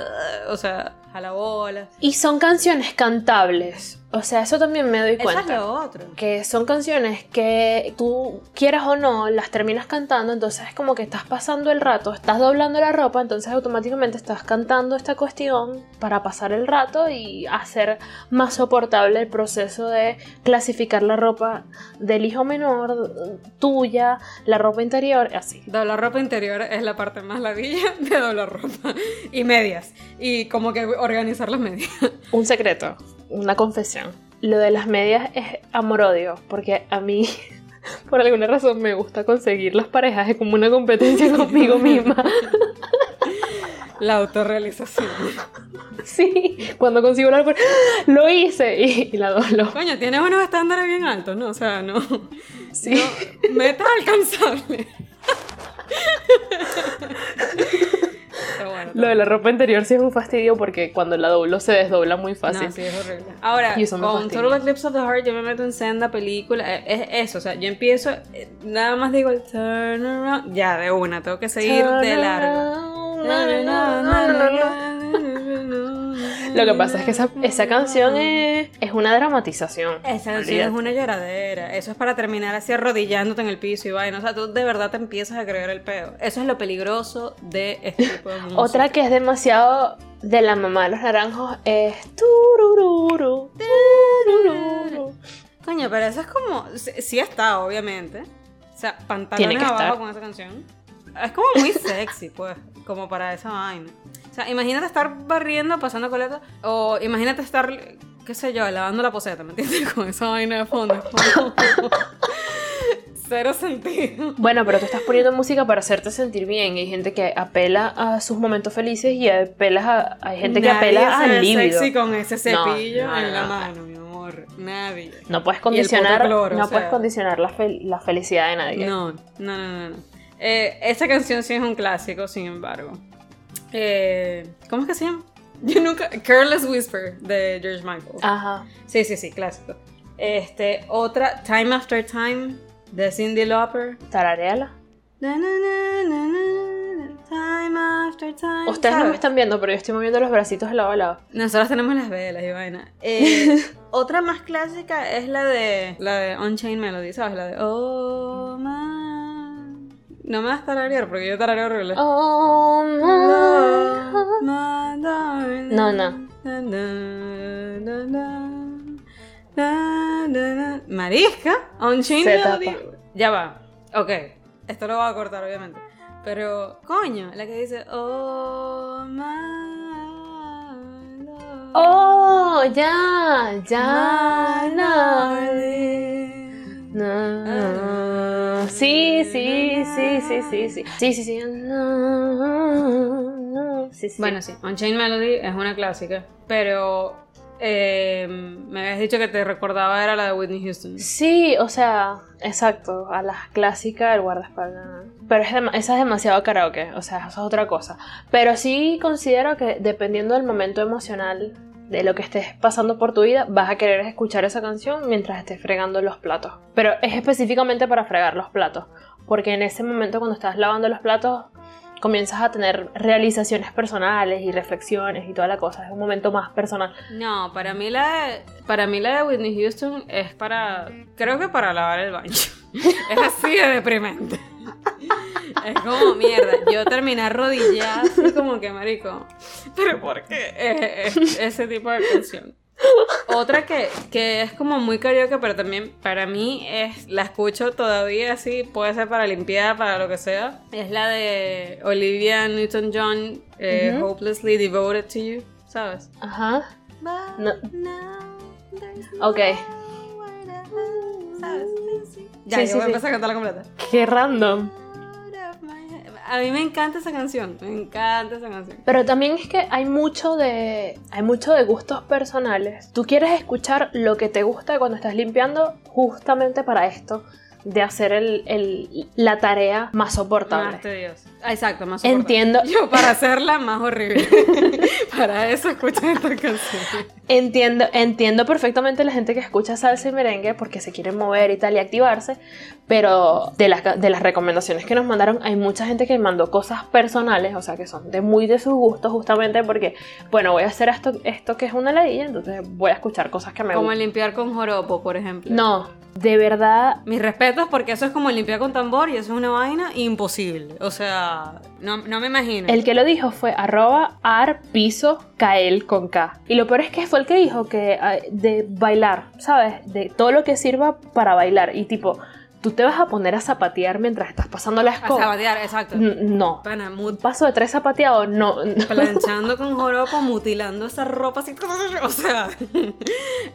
o sea, a la bola. Y son canciones cantables. O sea, eso también me doy Eso cuenta. es lo otro. que son canciones que tú quieras o no las terminas cantando, entonces es como que estás pasando el rato, estás doblando la ropa, entonces automáticamente estás cantando esta cuestión para pasar el rato y hacer más soportable el proceso de clasificar la ropa del hijo menor, tuya, la ropa interior, así. Doblar ropa interior es la parte más ladilla de doblar ropa. Y medias. Y como que organizar las medias. Un secreto, una confesión. Lo de las medias es amor-odio, porque a mí, por alguna razón, me gusta conseguir las parejas, es como una competencia conmigo misma. La autorrealización. Sí, cuando consigo la lo hice y, y la doblo. Coño, tienes unos estándares bien altos, ¿no? O sea, no. Sí. no metas alcanzables. Bueno, Lo de la ropa interior sí es un fastidio porque cuando la doblo se desdobla muy fácil. No, sí, es horrible. Ahora, con. Total Eclipse of the Heart yo me meto en senda película. eh, Es eso, o sea, yo empiezo, eh, nada más digo el turn around, ya de una, tengo que seguir de largo. Lo que pasa es que esa, esa canción es, es una dramatización. Esa canción es una lloradera. Eso es para terminar así arrodillándote en el piso y vaina. O sea, tú de verdad te empiezas a creer el pedo. Eso es lo peligroso de este tipo de música. Otra que es demasiado de la mamá de los naranjos es turururu, turururu. Coño, pero eso es como. Sí, está, obviamente. O sea, Tiene pantalones que abajo estar. con esa canción. Es como muy sexy, pues. Como para esa vaina. O sea, imagínate estar barriendo, pasando coleta. O imagínate estar qué sé yo, lavando la poseta, ¿me entiendes? Con esa vaina de fondo. Cero sentido. Bueno, pero tú estás poniendo música para hacerte sentir bien. Hay gente que apela a sus momentos felices y apela a, hay gente que Nadie apela se al ve libido. sexy con ese No, cepillo no, en la no. mano, mi amor. Nadie. No puedes condicionar, cloro, no o puedes sea. condicionar la, fel- la felicidad de nadie. No, no, no, no. no. Eh, esta canción sí es un clásico, sin embargo. Eh, ¿Cómo es que se llama? Yo nunca. Careless Whisper de George Michael. Ajá. Sí, sí, sí, clásico. Este, otra, Time After Time de Cindy Lauper. Tarareala. Na, na, na, Time after time. Ustedes no me están viendo, pero yo estoy moviendo los bracitos de lado a lado. Nosotros tenemos las velas y vaina. Eh, otra más clásica es la de la de Unchained Melody, ¿sabes? La de Oh man. No me vas a tararear porque yo tarareo horrible. Oh, my-. No, no. Marisca, Melody. tapa. Ya va. Ok. Esto lo voy a cortar, obviamente. Pero, coño, la que dice Oh my love. Oh, ya, ya, my no. No. Sí, sí, sí, sí, sí, sí. Sí, sí, sí. No. Sí, sí. Bueno, sí, Unchained Melody es una clásica, pero eh, me habías dicho que te recordaba era la de Whitney Houston. Sí, o sea, exacto, a las clásicas del guardaespaldas. Pero es esa es demasiado karaoke, o sea, eso es otra cosa. Pero sí considero que dependiendo del momento emocional de lo que estés pasando por tu vida, vas a querer escuchar esa canción mientras estés fregando los platos. Pero es específicamente para fregar los platos, porque en ese momento cuando estás lavando los platos comienzas a tener realizaciones personales y reflexiones y toda la cosa, es un momento más personal. No, para mí la para mí la de Whitney Houston es para creo que para lavar el baño. es así de deprimente. Es como mierda, yo terminé arrodillada así como que marico. Pero ¿por qué? Eh, eh, ese tipo de canción. Otra que, que es como muy karaoke, pero también para mí es la escucho todavía así, puede ser para limpiar, para lo que sea. Es la de Olivia Newton-John, eh. Hopelessly Devoted to You, ¿sabes? Ajá. No. Ok. Ya, Sí, yo sí, voy a empezar a cantarla completa. Qué random. A mí me encanta esa canción, me encanta esa canción. Pero también es que hay mucho de hay mucho de gustos personales. Tú quieres escuchar lo que te gusta cuando estás limpiando justamente para esto de hacer el, el- la tarea más soportable. Más tedioso. Ah, exacto, más soportable. Entiendo. Yo para hacerla más horrible. para eso escucho esta canción. Entiendo, entiendo perfectamente la gente que escucha salsa y merengue porque se quiere mover y tal y activarse, pero de las, de las recomendaciones que nos mandaron hay mucha gente que mandó cosas personales, o sea que son de muy de sus gustos justamente porque, bueno, voy a hacer esto, esto que es una ladilla, entonces voy a escuchar cosas que me Como gustan. limpiar con joropo, por ejemplo. No, de verdad, Mis respetos porque eso es como limpiar con tambor y eso es una vaina imposible. O sea, no, no me imagino. el que lo dijo fue arroba arpiso kael con K. Y lo peor es que fue el que dijo que ah, de bailar, ¿sabes? De todo lo que sirva para bailar. Y tipo, tú te vas a poner a zapatear mientras estás pasando la A escoba. sabatear, exacto. N- No. Pana, Un mu- paso de tres zapateados, no. planchando con joropo, mutilando esa ropa así. O sea.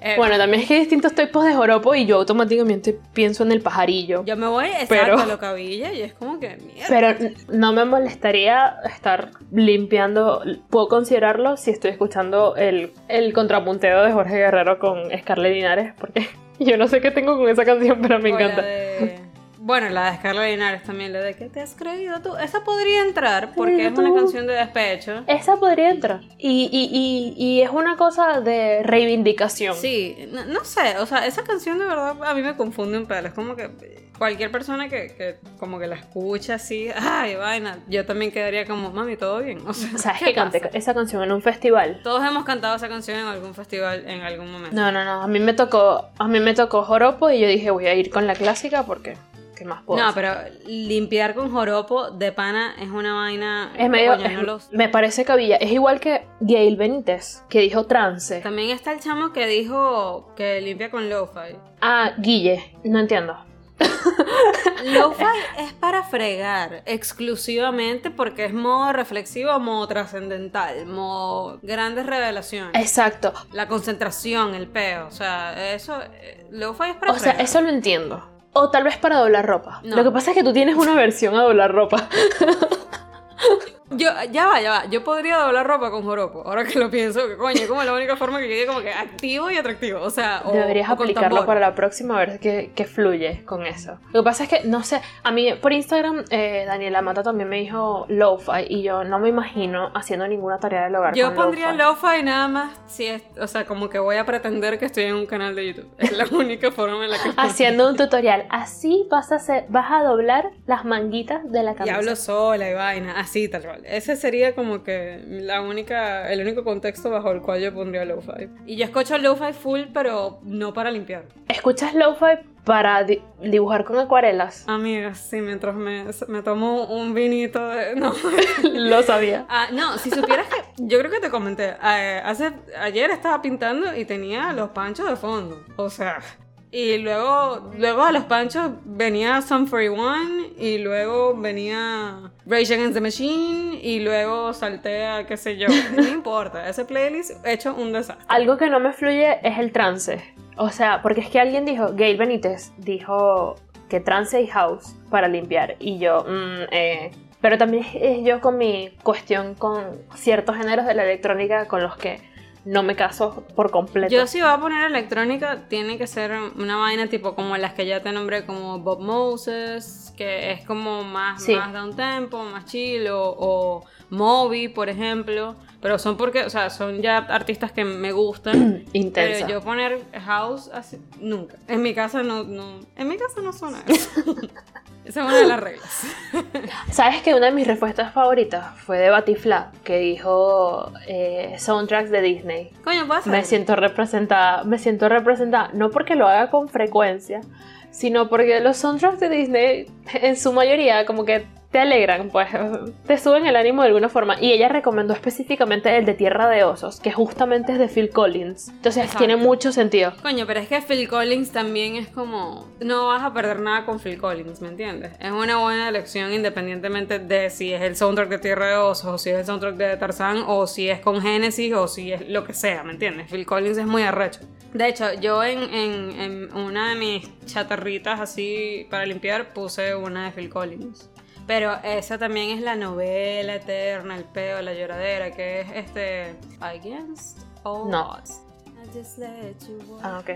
eh, Bueno, también es que hay distintos tipos de joropo y yo automáticamente pienso en el pajarillo. Yo me voy exacto Pero- a lo cabilla y es como que mierda. Pero no me molestaría estar limpiando, puedo considerarlo si estoy escuchando el, el contrapunteo de Jorge Guerrero con Scarlett Linares, porque yo no sé qué tengo con esa canción, pero me encanta. de- Bueno, la de Scarlett Linares también, la de ¿Qué te has creído tú? Esa podría entrar porque es una canción de despecho. Esa podría entrar. Y, y, y, y es una cosa de reivindicación. Sí, no, no sé, o sea, esa canción de verdad a mí me confunde un pelo. Es como que cualquier persona que, que como que la escucha así, ay, vaina, yo también quedaría como, mami, todo bien. O sea, ¿Sabes ¿qué que canté esa canción en un festival? Todos hemos cantado esa canción en algún festival en algún momento. No, no, no. A mí me tocó, a mí me tocó joropo y yo dije voy a ir con la clásica porque ¿qué más puedo? No, hacer? pero limpiar con joropo de pana es una vaina. es medio, coño, es- no los- me parece cabilla. Es igual que Gail Benítez que dijo trance. También está el chamo que dijo que limpia con lo-fi. Ah, Guille, no entiendo. Lo-fi es para fregar exclusivamente porque es modo reflexivo, modo trascendental, modo grandes revelaciones. Exacto. La concentración, el peo, o sea, eso, eh, lo-fi es para O sea, eso lo entiendo. O tal vez para doblar ropa. No. Lo que pasa es que tú tienes una versión a doblar ropa. Yo, ya va, ya va, yo podría doblar ropa con joropo, ahora que lo pienso, que coño, es como la única forma que quede como que activo y atractivo, o sea, o, Deberías o aplicarlo para la próxima a ver qué, qué fluye con eso. Lo que pasa es que, no sé, a mí por Instagram eh, Daniela Mata también me dijo lo-fi y yo no me imagino haciendo ninguna tarea del hogar. Yo con pondría lo-fi. nada más si es, o sea, como que voy a pretender que estoy en un canal de YouTube. Es la única forma en la que Haciendo un tutorial. Así vas a, hacer, vas a doblar las manguitas de la y camisa. hablo sola y vaina, así tal cual. Ese sería como que la única, el único contexto bajo el cual yo pondría lo-fi. Y yo escucho lo-fi full, pero no para limpiar. ¿Escuchas lo-fi para di- dibujar con acuarelas? Amiga, sí, mientras me, me tomo un vinito de... No. Lo sabía. Ah, no, si supieras que yo creo que te comenté, eh, hace ayer estaba pintando y tenía los panchos de fondo, o sea, y luego luego a los panchos venía Sum 41 y luego venía Rage Against the Machine y luego salté a qué sé yo, no importa, ese playlist hecho un desastre. Algo que no me fluye es el trance. O sea, porque es que alguien dijo, Gail Benítez dijo que trance y house para limpiar. Y yo, mm, eh, pero también es yo con mi cuestión con ciertos géneros de la electrónica con los que no me caso por completo. Yo si voy a poner electrónica, tiene que ser una vaina tipo como las que ya te nombré, como Bob Moses, que es como más, Sí. más down tempo, más chill, o, o Moby, por ejemplo. Pero son porque, o sea, son ya artistas que me gustan. Intensa. Pero yo poner house así, nunca. En mi casa no, no en mi casa no suena eso. Esa es una de las reglas. ¿Sabes que una de mis respuestas favoritas fue de Batifla, que dijo eh, soundtracks de Disney? Coño, ser. Me siento representada, me siento representada, no porque lo haga con frecuencia, sino porque los soundtracks de Disney en su mayoría como que te alegran, pues te suben el ánimo de alguna forma. Y ella recomendó específicamente el de Tierra de Osos, que justamente es de Phil Collins. Entonces Exacto. tiene mucho sentido. Coño, pero es que Phil Collins también es como. No vas a perder nada con Phil Collins, ¿me entiendes? Es una buena elección independientemente de si es el soundtrack de Tierra de Osos, o si es el soundtrack de Tarzán, o si es con Genesis, o si es lo que sea, ¿me entiendes? Phil Collins es muy arrecho. De hecho, yo en, en- en una de mis chatarritas así para limpiar puse una de Phil Collins. Pero esa también es la novela eterna, el peo, la lloradera, que es este. Against all No. odds. Ah, ok.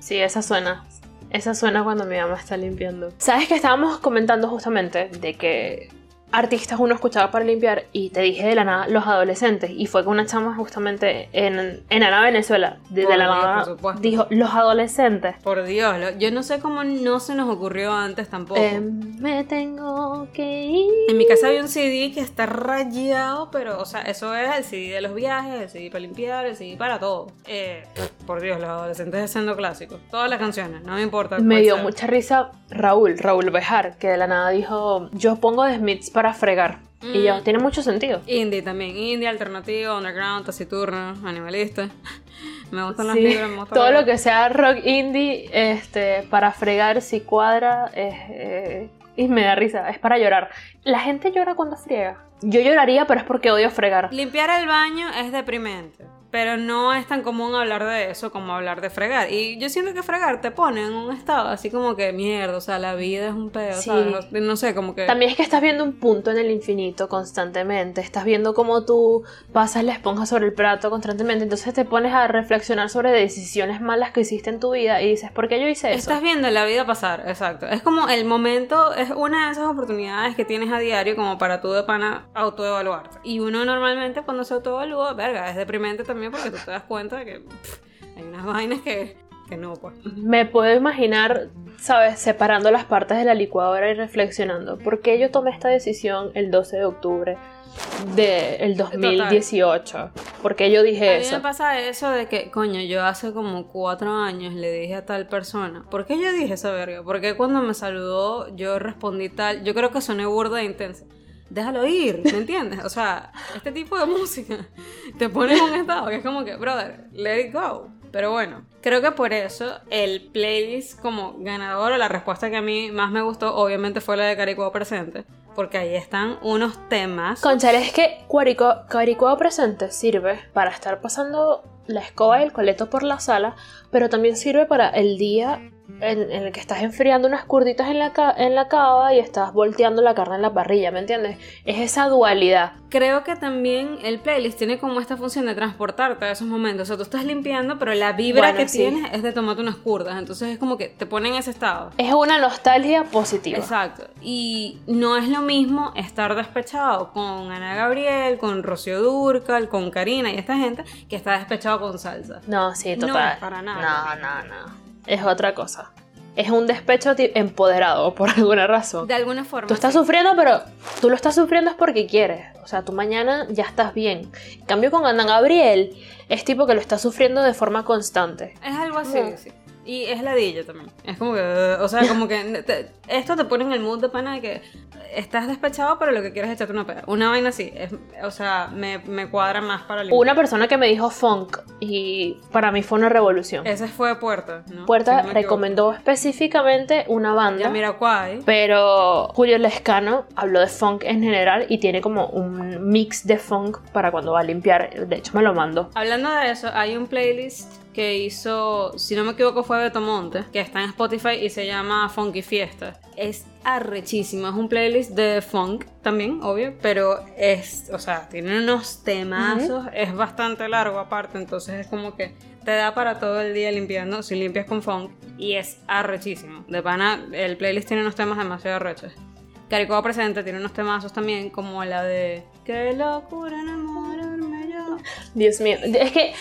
Sí, esa suena. Esa suena cuando mi mamá está limpiando. ¿Sabes que estábamos comentando justamente de que artistas uno escuchaba para limpiar y te dije de la nada los adolescentes y fue con una chama justamente en, en Ana Venezuela de, de la nada dijo los adolescentes Por Dios, lo- yo no sé cómo no se nos ocurrió antes tampoco. eh, me tengo que ir en mi casa había un CD que está rayado, pero, o sea, eso era el CD de los viajes, el CD para limpiar, el CD para todo. Eh, por Dios, los adolescentes haciendo clásicos. Todas las canciones, no me importa. me dio sea. mucha risa Raúl Raúl Bejar que de la nada dijo yo pongo de Smiths para fregar y yo Mm. tiene mucho sentido Indie también, indie, alternativo, underground, taciturno, animalista. Me gustan las Sí, libras, me gusta todo lo que sea rock indie, este, para fregar si cuadra, es, eh, y me da risa, es para llorar. La gente llora cuando friega. Yo lloraría, pero es porque odio fregar. Limpiar el baño es deprimente, pero no es tan común hablar de eso como hablar de fregar. Y yo siento que fregar te pone en un estado así como que mierda, o sea, la vida es un pedo, Sí. ¿sabes? No sé, como que... También es que estás viendo un punto en el infinito constantemente, estás viendo cómo tú pasas la esponja sobre el plato constantemente, entonces te pones a reflexionar sobre decisiones malas que hiciste en tu vida y dices, ¿por qué yo hice eso? Estás viendo la vida pasar, exacto. Es como el momento, es una de esas oportunidades que tienes a diario como para tú de pana autoevaluarte. Y uno normalmente cuando se autoevalúa, verga, es deprimente también porque tú te das cuenta de que pff, hay unas vainas que, que no, pues. Me puedo imaginar, ¿sabes? Separando las partes de la licuadora y reflexionando. ¿Por qué yo tomé esta decisión el 12 de octubre del 2018? ¿Por qué yo dije A mí eso? me pasa eso de que, coño, yo hace como cuatro años le dije a tal persona. ¿Por qué yo dije esa verga? Porque cuando me saludó yo respondí tal. Yo creo que soné burda e intensa. Déjalo ir, ¿me entiendes? O sea, este tipo de música te pone en un estado que es como que, brother, let it go. Pero bueno, creo que por eso el playlist como ganador o la respuesta que a mí más me gustó obviamente fue la de Caricuao Presente. Porque ahí están unos temas. Conchale, es que Caricuao Presente sirve para estar pasando la escoba y el coleto por la sala, pero también sirve para el día en, en el que estás enfriando unas curditas en la, en la cava y estás volteando la carne en la parrilla, ¿me entiendes? Es esa dualidad. Creo que también el playlist tiene como esta función de transportarte a esos momentos. O sea, tú estás limpiando, pero la vibra Bueno, que sí. tienes es de tomarte unas curdas. Entonces es como que te pone en ese estado. Es una nostalgia positiva. Exacto. Y no es lo mismo estar despechado con Ana Gabriel, con Rocío Durcal, con Karina y esta gente, que estar despechado con salsa. No, sí, No, total. para nada. No, no, no. Es otra cosa. Es un despecho empoderado por alguna razón. De alguna forma. Tú estás sí. sufriendo, pero tú lo estás sufriendo es porque quieres. O sea, tú mañana ya estás bien. En cambio, con Ana Gabriel, es tipo que lo está sufriendo de forma constante. Es algo así, No. sí. Y es ladilla también. Es como que, o sea, como que te- esto te pone en el mood de pana de que estás despechado, pero lo que quieres es echarte una peda. Una vaina así. Es, o sea, me, me cuadra más para limpiar. Una persona que me dijo funk y para mí fue una revolución. Ese fue Puerta, ¿no? Puerta recomendó específicamente una banda. Jamiroquai. Pero Julio Lescano habló de funk en general y tiene como un mix de funk para cuando va a limpiar. De hecho, me lo mandó. Hablando de eso, hay un playlist que hizo, si no me equivoco, fue Beto Monte, que está en Spotify y se llama Funky Fiesta. Es arrechísimo, es un playlist de funk también, obvio, pero es, o sea, tiene unos temazos, es bastante largo aparte, entonces es como que te da para todo el día limpiando, si limpias con funk, y es arrechísimo. De pana, el playlist tiene unos temas demasiado arrechos. Caricoa Presente tiene unos temazos también, como la de Qué locura enamorarme yo. Dios mío, es que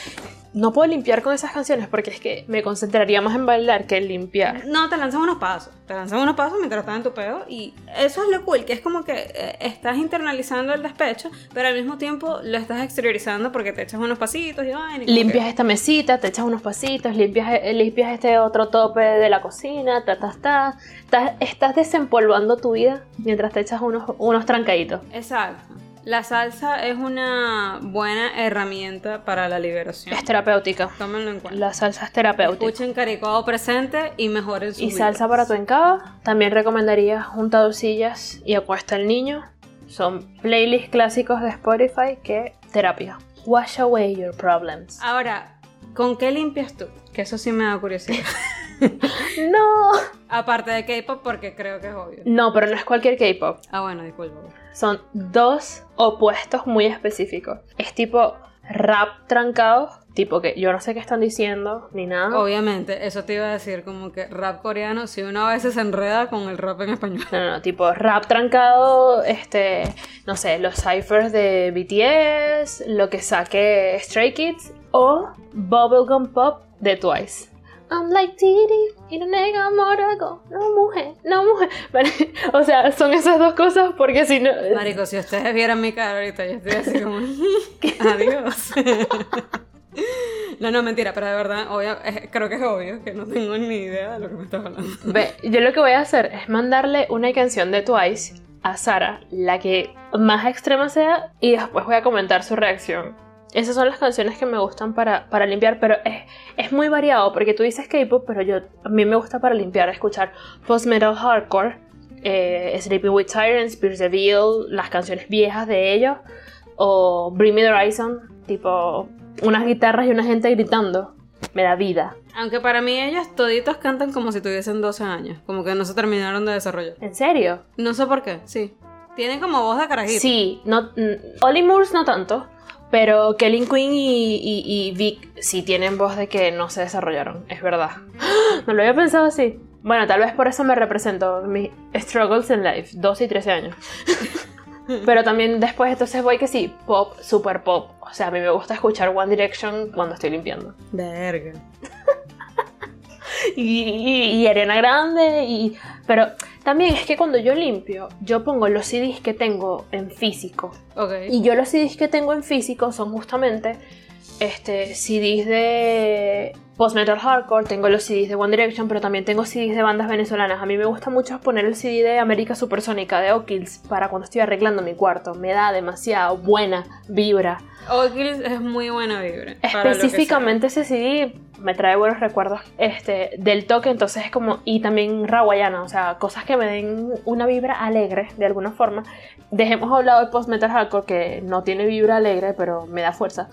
no puedo limpiar con esas canciones porque es que me concentraría más en bailar que en limpiar. No, te lanzan unos pasos. Te lanzan unos pasos mientras estás en tu peo. Y eso es lo cool, que es como que eh, estás internalizando el despecho, pero al mismo tiempo lo estás exteriorizando porque te echas unos pasitos y vaina. Limpias que- esta mesita, te echas unos pasitos, limpias, eh, limpias este otro tope de la cocina, ta, ta, ta. Estás, estás desempolvando tu vida mientras te echas unos, unos trancaditos. Exacto. La salsa es una buena herramienta para la liberación. Es terapéutica. Tómenlo en cuenta. La salsa es terapéutica. Escuchen Caricoado presente y mejoren su Y salsa para tu encaba. También recomendaría Junta dos sillas y Acuesta el niño. Son playlists clásicos de Spotify que terapia. Wash away your problems. Ahora, ¿con qué limpias tú? Que eso sí me da curiosidad. No. Aparte de K-pop, porque creo que es obvio. No, pero no es cualquier K-pop. Ah, bueno, disculpa. Son dos opuestos muy específicos. Es tipo rap trancado, tipo que yo no sé qué están diciendo ni nada. Obviamente, eso te iba a decir, como que rap coreano, si uno a veces se enreda con el rap en español. No, no, no, tipo rap trancado, este, no sé, los ciphers de BTS, lo que saque Stray Kids o Bubblegum Pop de Twice. I'm like Didi y no nega morago, no mujer, no mujer. O sea, son esas dos cosas porque si no... Marico, si ustedes vieran mi cara ahorita, yo estoy así como... Adiós. No, no, mentira, pero de verdad, obvio, es- creo que es obvio que no tengo ni idea de lo que me estás hablando. Ve, yo lo que voy a hacer es mandarle una canción de Twice a Sara, la que más extrema sea, y después voy a comentar su reacción. Esas son las canciones que me gustan para, para limpiar, pero es, es muy variado, porque tú dices K-pop, pero yo, a mí me gusta para limpiar escuchar post-metal hardcore, eh, Sleeping with Sirens, Pierce the Veil, las canciones viejas de ellos, o Bring Me the Horizon, tipo unas guitarras y una gente gritando. Me da vida. Aunque para mí ellos toditos cantan como si tuviesen 12 años, como que no se terminaron de desarrollar. ¿En serio? No sé por qué, sí. Tienen como voz de carajito. Sí, no, Ollie Moores no tanto, pero Kelly Quinn y, y- y Vic sí tienen voz de que no se desarrollaron, es verdad. No lo había pensado así. Bueno, tal vez por eso me represento mis struggles in life, 12 y 13 años. Pero también después entonces voy que sí, pop, super pop. O sea, a mí me gusta escuchar One Direction cuando estoy limpiando. Verga. y, y, y Ariana Grande y pero también es que cuando yo limpio yo pongo los CDs que tengo en físico Ok. y yo los CDs que tengo en físico son justamente este CDs de post metal hardcore tengo los CDs de One Direction pero también tengo CDs de bandas venezolanas a mí me gusta mucho poner el CD de América Supersónica de O'Kills para cuando estoy arreglando mi cuarto me da demasiado buena vibra O'Kills es muy buena vibra. Específicamente ese CD me trae buenos recuerdos este, del toque, entonces es como, y también rawayana, o sea, cosas que me den una vibra alegre de alguna forma. Dejemos a un lado el post-metal hardcore que no tiene vibra alegre, pero me da fuerza.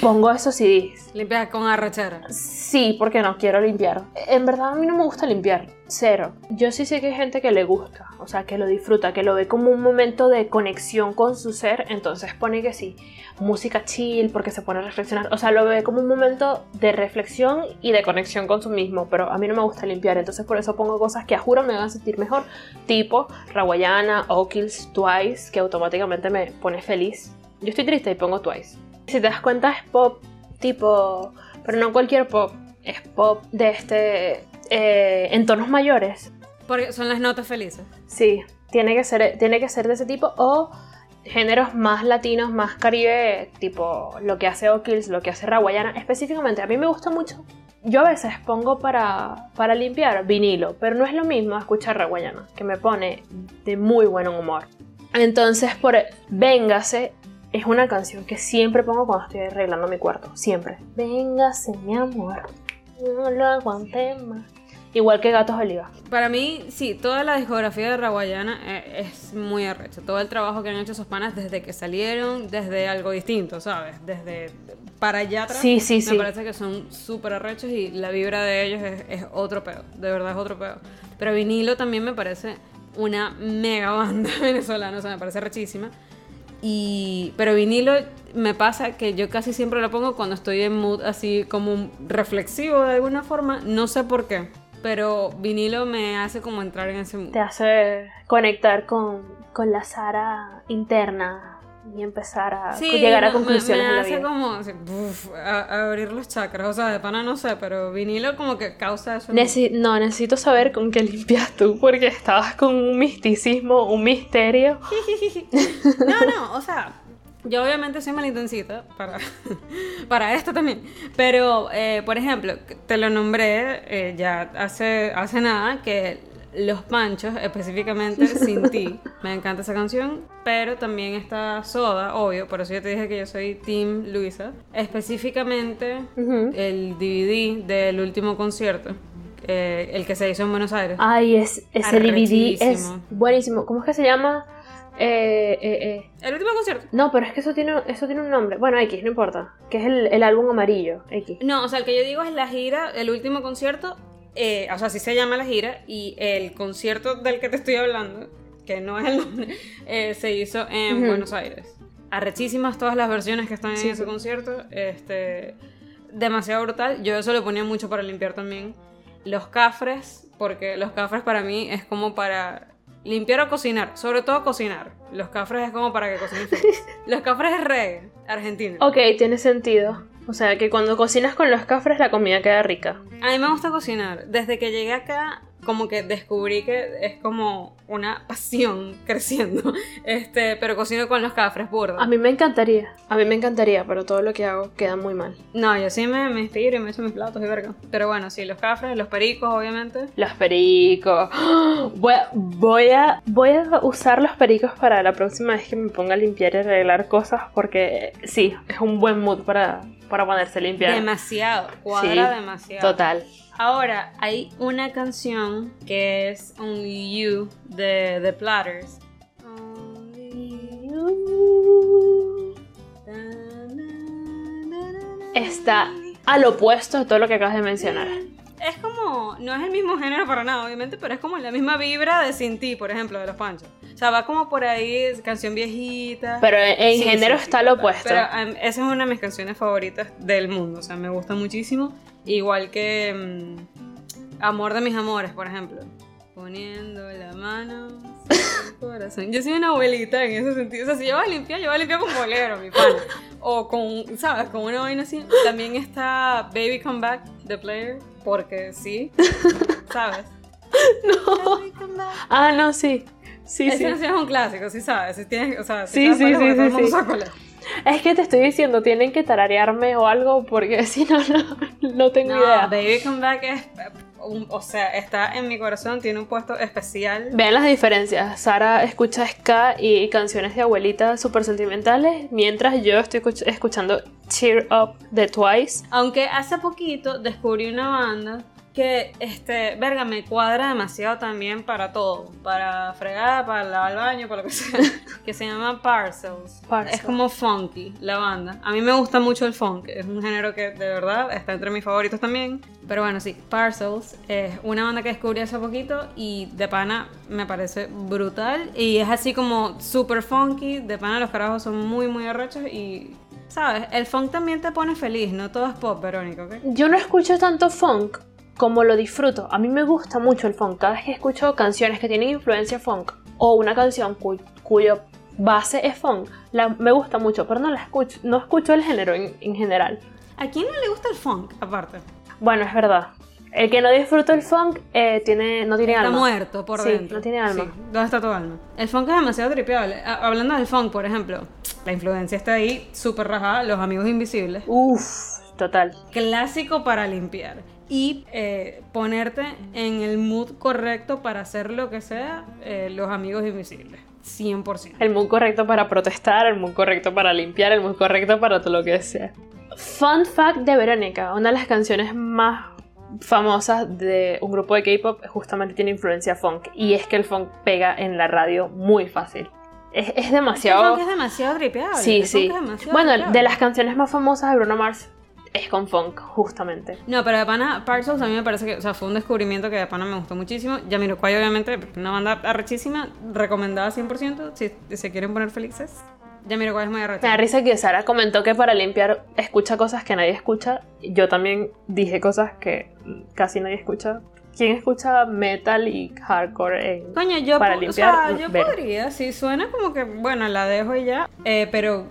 Pongo esos CDs. Limpias con arrechera. Sí, porque no quiero limpiar. En verdad a mí no me gusta limpiar, cero. Yo sí sé que hay gente que le gusta, o sea, que lo disfruta, que lo ve como un momento de conexión con su ser, entonces pone que sí, música chill porque se pone a reflexionar, o sea, lo ve como un momento de reflexión y de conexión con su mismo, pero a mí no me gusta limpiar, entonces por eso pongo cosas que a juro me van a sentir mejor, tipo Rawayana, O'Kills, Twice, que automáticamente me pone feliz. Yo estoy triste y pongo Twice. Si te das cuenta es pop tipo, pero no cualquier pop, es pop de este, eh, en tonos mayores. Porque son las notas felices. Sí, tiene que ser, tiene que ser de ese tipo o géneros más latinos, más caribe, tipo lo que hace O'Kills, lo que hace Rawayana. Específicamente, a mí me gusta mucho. Yo a veces pongo para, para limpiar vinilo, pero no es lo mismo escuchar Rawayana, que me pone de muy buen humor. Entonces, por Véngase es una canción que siempre pongo cuando estoy arreglando mi cuarto. Siempre. Véngase, mi amor. No lo aguanté más. Igual que Gatos Oliva. Para mí, sí, toda la discografía de Rawayana eh, es muy arrecha. Todo el trabajo que han hecho esos panas desde que salieron, desde algo distinto, ¿sabes? Desde para allá atrás. Sí, sí, me sí. parece que son súper arrechos y la vibra de ellos es, es otro pedo. De verdad es otro pedo. Pero vinilo también me parece una mega banda venezolana, o sea, me parece rechísima. Y, pero vinilo me pasa que yo casi siempre lo pongo cuando estoy en mood así como reflexivo de alguna forma, no sé por qué, pero vinilo me hace como entrar en ese mood. Te hace conectar con, con la Sara interna y empezar a Sí, llegar a me- conclusiones me, en la hace vida. como así, buf, a- abrir los chakras, o sea, de pana no sé, pero vinilo como que causa eso. Neci- no, necesito saber con qué limpias tú, porque estabas con un misticismo, un misterio. No, no, o sea, yo obviamente soy malintencita para, para esto también. Pero, eh, por ejemplo, te lo nombré eh, ya hace, hace nada que Los Panchos, específicamente Sin Ti, me encanta esa canción. Pero también está Soda, obvio, por eso yo te dije que yo soy Team Luisa. Específicamente el DVD del último concierto, eh, el que se hizo en Buenos Aires. Ay, es, ese DVD es buenísimo. ¿Cómo es que se llama? Eh, eh, eh. El último concierto. No, pero es que eso tiene, eso tiene un nombre. Bueno, X, no importa. Que es el, el álbum amarillo. X. No, o sea, el que yo digo es la gira, el último concierto, eh, o sea, así se llama la gira, y el concierto del que te estoy hablando, que no es el nombre, se hizo en. Buenos Aires. Arrechísimas todas las versiones que están en Sí, ese sí. concierto, este, demasiado brutal. Yo eso lo ponía mucho para limpiar también. Los cafres, porque los cafres para mí es como para limpiar o cocinar, sobre todo cocinar. Los cafres es como para que cocines feliz. Los cafres es reggae, argentino. Ok, tiene sentido. O sea, que cuando cocinas con los cafres la comida queda rica. A mí me gusta cocinar. Desde que llegué acá, como que descubrí que es como una pasión creciendo. Este, pero cocino con los cafres burda. A mí me encantaría. A mí me encantaría, pero todo lo que hago queda muy mal. No, yo sí me, me inspiro y me echo mis platos y verga. Pero bueno, sí, los cafres, los pericos, obviamente. Los pericos. Voy a, voy, a, voy a usar los pericos para la próxima vez que me ponga a limpiar y arreglar cosas porque sí, es un buen mood para, para ponerse a limpiar. Demasiado. Cuadra Sí, demasiado. Total. Ahora, hay una canción que es Only You de The Platters. Only you. Está al opuesto de todo lo que acabas de mencionar. Como, no es el mismo género para nada, obviamente, pero es como la misma vibra de Sin Ti, por ejemplo, de los Panchos. O sea, va como por ahí, canción viejita. Pero en, en Sí, género sí, está lo opuesto. Pero um, esa es una de mis canciones favoritas del mundo, o sea, me gusta muchísimo. Igual que mm, Amor de mis amores, por ejemplo. Poniendo la mano el corazón. Yo soy una abuelita en ese sentido. O sea, si yo voy a limpiar, yo voy a limpiar con bolero, mi pana. O con, ¿sabes? Con una vaina así. También está Baby Come Back, The Player, porque sí, ¿sabes? No. Ah, no, sí. Sí, Ese sí. sí es un clásico, sí sabes. Si tienes, o sea, Sí, sabes sí, cuál es, sí, sí, es. Es que te estoy diciendo, tienen que tararearme o algo porque si no, no, no tengo No, idea. Baby Come Back es. Un- o sea, está en mi corazón, tiene un puesto especial. Vean las diferencias. Sara escucha ska y canciones de abuelita súper sentimentales, mientras yo estoy escuch- escuchando Cheer Up de Twice. Aunque hace poquito descubrí una banda que, este, verga, me cuadra demasiado también para todo. Para fregar, para lavar el baño, para lo que sea. que se llama Parcels. Es como funky la banda. A mí me gusta mucho el funk. Es un género que de verdad está entre mis favoritos también. Pero bueno, sí, Parcels es una banda que descubrí hace poquito y de pana me parece brutal. Y es así como super funky. De pana los carajos son muy, muy arrechos y... ¿Sabes? El funk también te pone feliz, no todo es pop, Verónica, ¿ok? Yo no escucho tanto funk como lo disfruto. A mí me gusta mucho el funk. Cada vez que escucho canciones que tienen influencia funk o una canción cu- cuyo base es funk, la- me gusta mucho, pero no la escucho, no escucho el género en, en general. ¿A quién no le gusta el funk, aparte? Bueno, es verdad. El que no disfruta el funk eh, tiene, no tiene Está alma. muerto por Sí, dentro. no tiene alma. Sí. ¿Dónde está tu alma? El funk es demasiado tripeable. Hablando del funk, por ejemplo, la influencia está ahí, súper rajada, Los Amigos Invisibles. Uf, total. Clásico para limpiar. Y eh, ponerte en el mood correcto para hacer lo que sea, eh, Los Amigos Invisibles. 100%. El mood correcto para protestar, el mood correcto para limpiar, el mood correcto para todo lo que sea. Fun fact de Verónica, una de las canciones más famosas de un grupo de K-pop justamente tiene influencia funk y es que el funk pega en la radio muy fácil. Es, es El demasiado... funk es demasiado tripeable. Sí, el sí. demasiado Bueno, tripeable. de las canciones más famosas de Bruno Mars es con funk, justamente. No, pero de pana, Parcels a mí me parece que, o sea, fue un descubrimiento que de pana me gustó muchísimo. Yamiroquai, obviamente, una banda arrechísima, recomendada 100%, si se quieren poner felices. Yamiroquai es muy Me da arrecha. risa que Sara comentó que para limpiar escucha cosas que nadie escucha. Yo también dije cosas que casi nadie escucha. ¿Quién escucha metal y hardcore en- Coño, yo, para limpiar? o sea, yo podría, sí, suena como que, bueno, la dejo y ya, eh, pero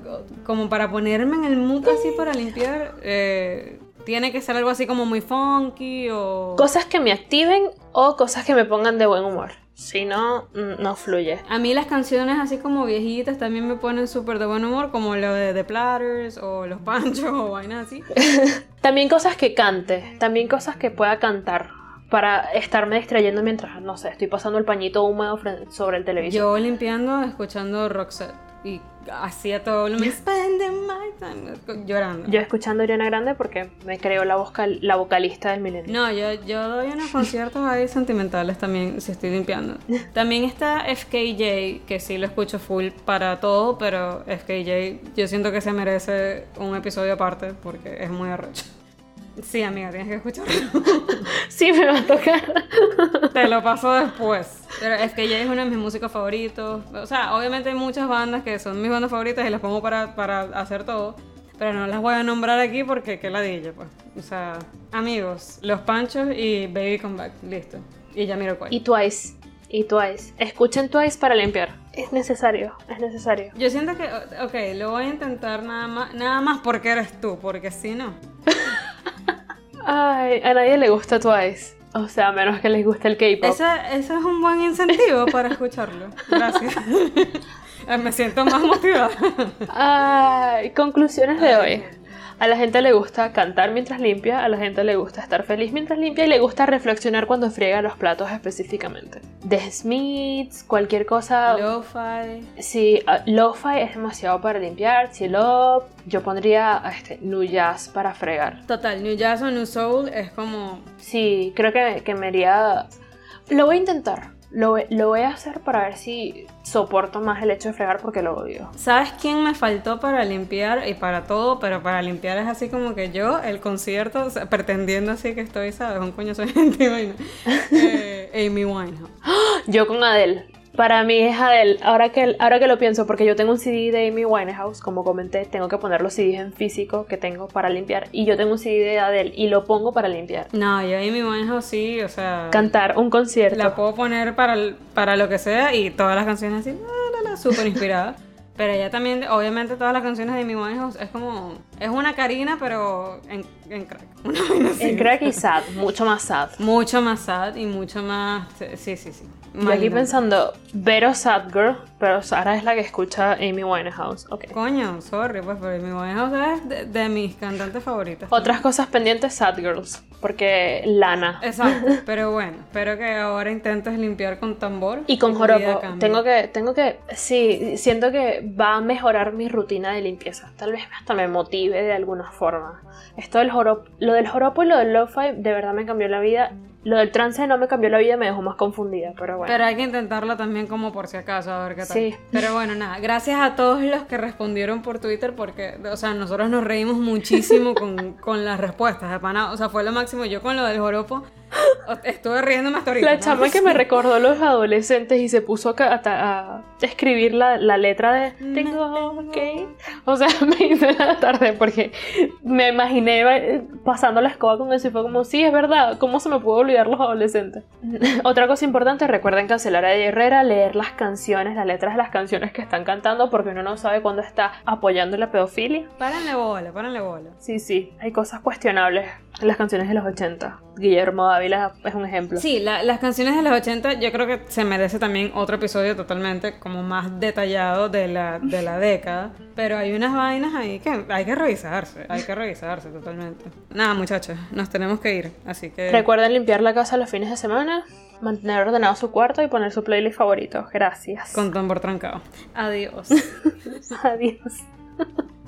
como para ponerme en el mood así para limpiar, eh, tiene que ser algo así como muy funky o... Cosas que me activen o cosas que me pongan de buen humor. Si no, no fluye. A mí las canciones así como viejitas también me ponen súper de buen humor, como lo de The Platters o Los Panchos o vainas así. También cosas que cante. También cosas que pueda cantar. Para estarme distrayendo mientras, no sé, estoy pasando el pañito húmedo sobre el televisor. Yo limpiando, escuchando Roxette y hacía todo lo time llorando. Yo escuchando a Ariana Grande porque me creo la, vocal- la vocalista del milenio. No, yo, yo doy unos conciertos ahí sentimentales también si estoy limpiando. También está FKJ, que sí lo escucho full para todo, pero FKJ yo siento que se merece un episodio aparte porque es muy arrecho. Sí, amiga, tienes que escucharlo. Sí, me va a tocar. Te lo paso después. Pero FKJ es uno de mis músicos favoritos. O sea, obviamente hay muchas bandas que son mis bandas favoritas y las pongo para, para hacer todo. Pero no las voy a nombrar aquí porque qué ladilla, pues. O sea, amigos, Los Panchos y Baby Come Back. Listo. Y ya miro cuál. Y Twice. Y Twice. Escuchen Twice para limpiar. Es necesario, es necesario. Yo siento que, ok, lo voy a intentar nada más, nada más porque eres tú, porque si no. Ay, a nadie le gusta Twice. O sea, a menos que les guste el K-pop. Ese, ese es un buen incentivo para escucharlo. Gracias. Me siento más motivada. Ay, conclusiones de hoy. A la gente le gusta cantar mientras limpia, a la gente le gusta estar feliz mientras limpia y le gusta reflexionar cuando friega los platos específicamente. The Smiths, cualquier cosa. Lo-fi. Si uh, lo-fi es demasiado para limpiar, si love, yo pondría este, nu jazz para fregar. Total, New Jazz o New Soul es como Sí, creo que, que me haría... Lo voy a intentar. Lo, voy- lo voy a hacer para ver si soporto más el hecho de fregar porque lo odio. ¿Sabes quién me faltó para limpiar y para todo? Pero para limpiar es así como que yo, el concierto, o sea, pretendiendo así que estoy, ¿sabes? Un coño soy gente. Eh, Amy Winehouse. Yo con Adele. Para mí es Adele. Ahora que, ahora que lo pienso, porque yo tengo un CD de Amy Winehouse, como comenté, tengo que poner los CDs en físico que tengo para limpiar. Y yo tengo un CD de Adele y lo pongo para limpiar. No, yo Amy Winehouse sí, o sea... Cantar un concierto. La puedo poner para, para lo que sea y todas las canciones así, la, la, la, súper inspiradas. Pero ella también, obviamente todas las canciones de Amy Winehouse es como Es una Karina, pero en, en crack. Una. En crack y sad, mucho más sad. Mucho más sad y mucho más. Sí, sí, sí. Y aquí pensando, Vero Sad Girl, pero Sara es la que escucha Amy Winehouse. Ok. Coño, sorry, pues, pero mi Winehouse es de, de mis cantantes favoritas. Otras cosas pendientes, Sad Girls, porque Lana. Exacto, pero bueno, espero que ahora intentes limpiar con tambor. Y con joropo, tengo que, tengo que, sí, siento que va a mejorar mi rutina de limpieza. Tal vez hasta me motive de alguna forma. Esto del joropo, lo del joropo y lo del lo-fi de verdad me cambió la vida. Lo del trance no me cambió la vida, me dejó más confundida, pero bueno. Pero hay que intentarlo también como por si acaso, a ver qué tal. Sí. Pero bueno, nada, gracias a todos los que respondieron por Twitter porque, o sea, nosotros nos reímos muchísimo con, con las respuestas, de pana, o sea, fue lo máximo. Yo con lo del joropo estuve riéndome hasta ahorita. La chama que me recordó a los adolescentes y se puso a, a- escribir la, la letra de Tengo que. O sea, me hizo la tarde porque me imaginé eh, pasando la escoba con eso y fue como, sí, es verdad, ¿cómo se me puede olvidar los adolescentes? Otra cosa importante, recuerden cancelar a Eddie Herrera, leer las canciones, las letras de las canciones que están cantando porque uno no sabe cuándo está apoyando la pedofilia. Párenle bola, párenle bola. Sí, sí, hay cosas cuestionables las canciones de los 80. Guillermo Dávila es un ejemplo. Sí, la- las canciones de los 80 yo creo que se merece también otro episodio totalmente como más detallado de la, de la década. Pero hay unas vainas ahí que hay que revisarse, hay que revisarse totalmente. Nada, muchachos, nos tenemos que ir, así que... Recuerden limpiar la casa los fines de semana, mantener ordenado su cuarto y poner su playlist favorito. Gracias. Con tambor trancado. Adiós. Adiós.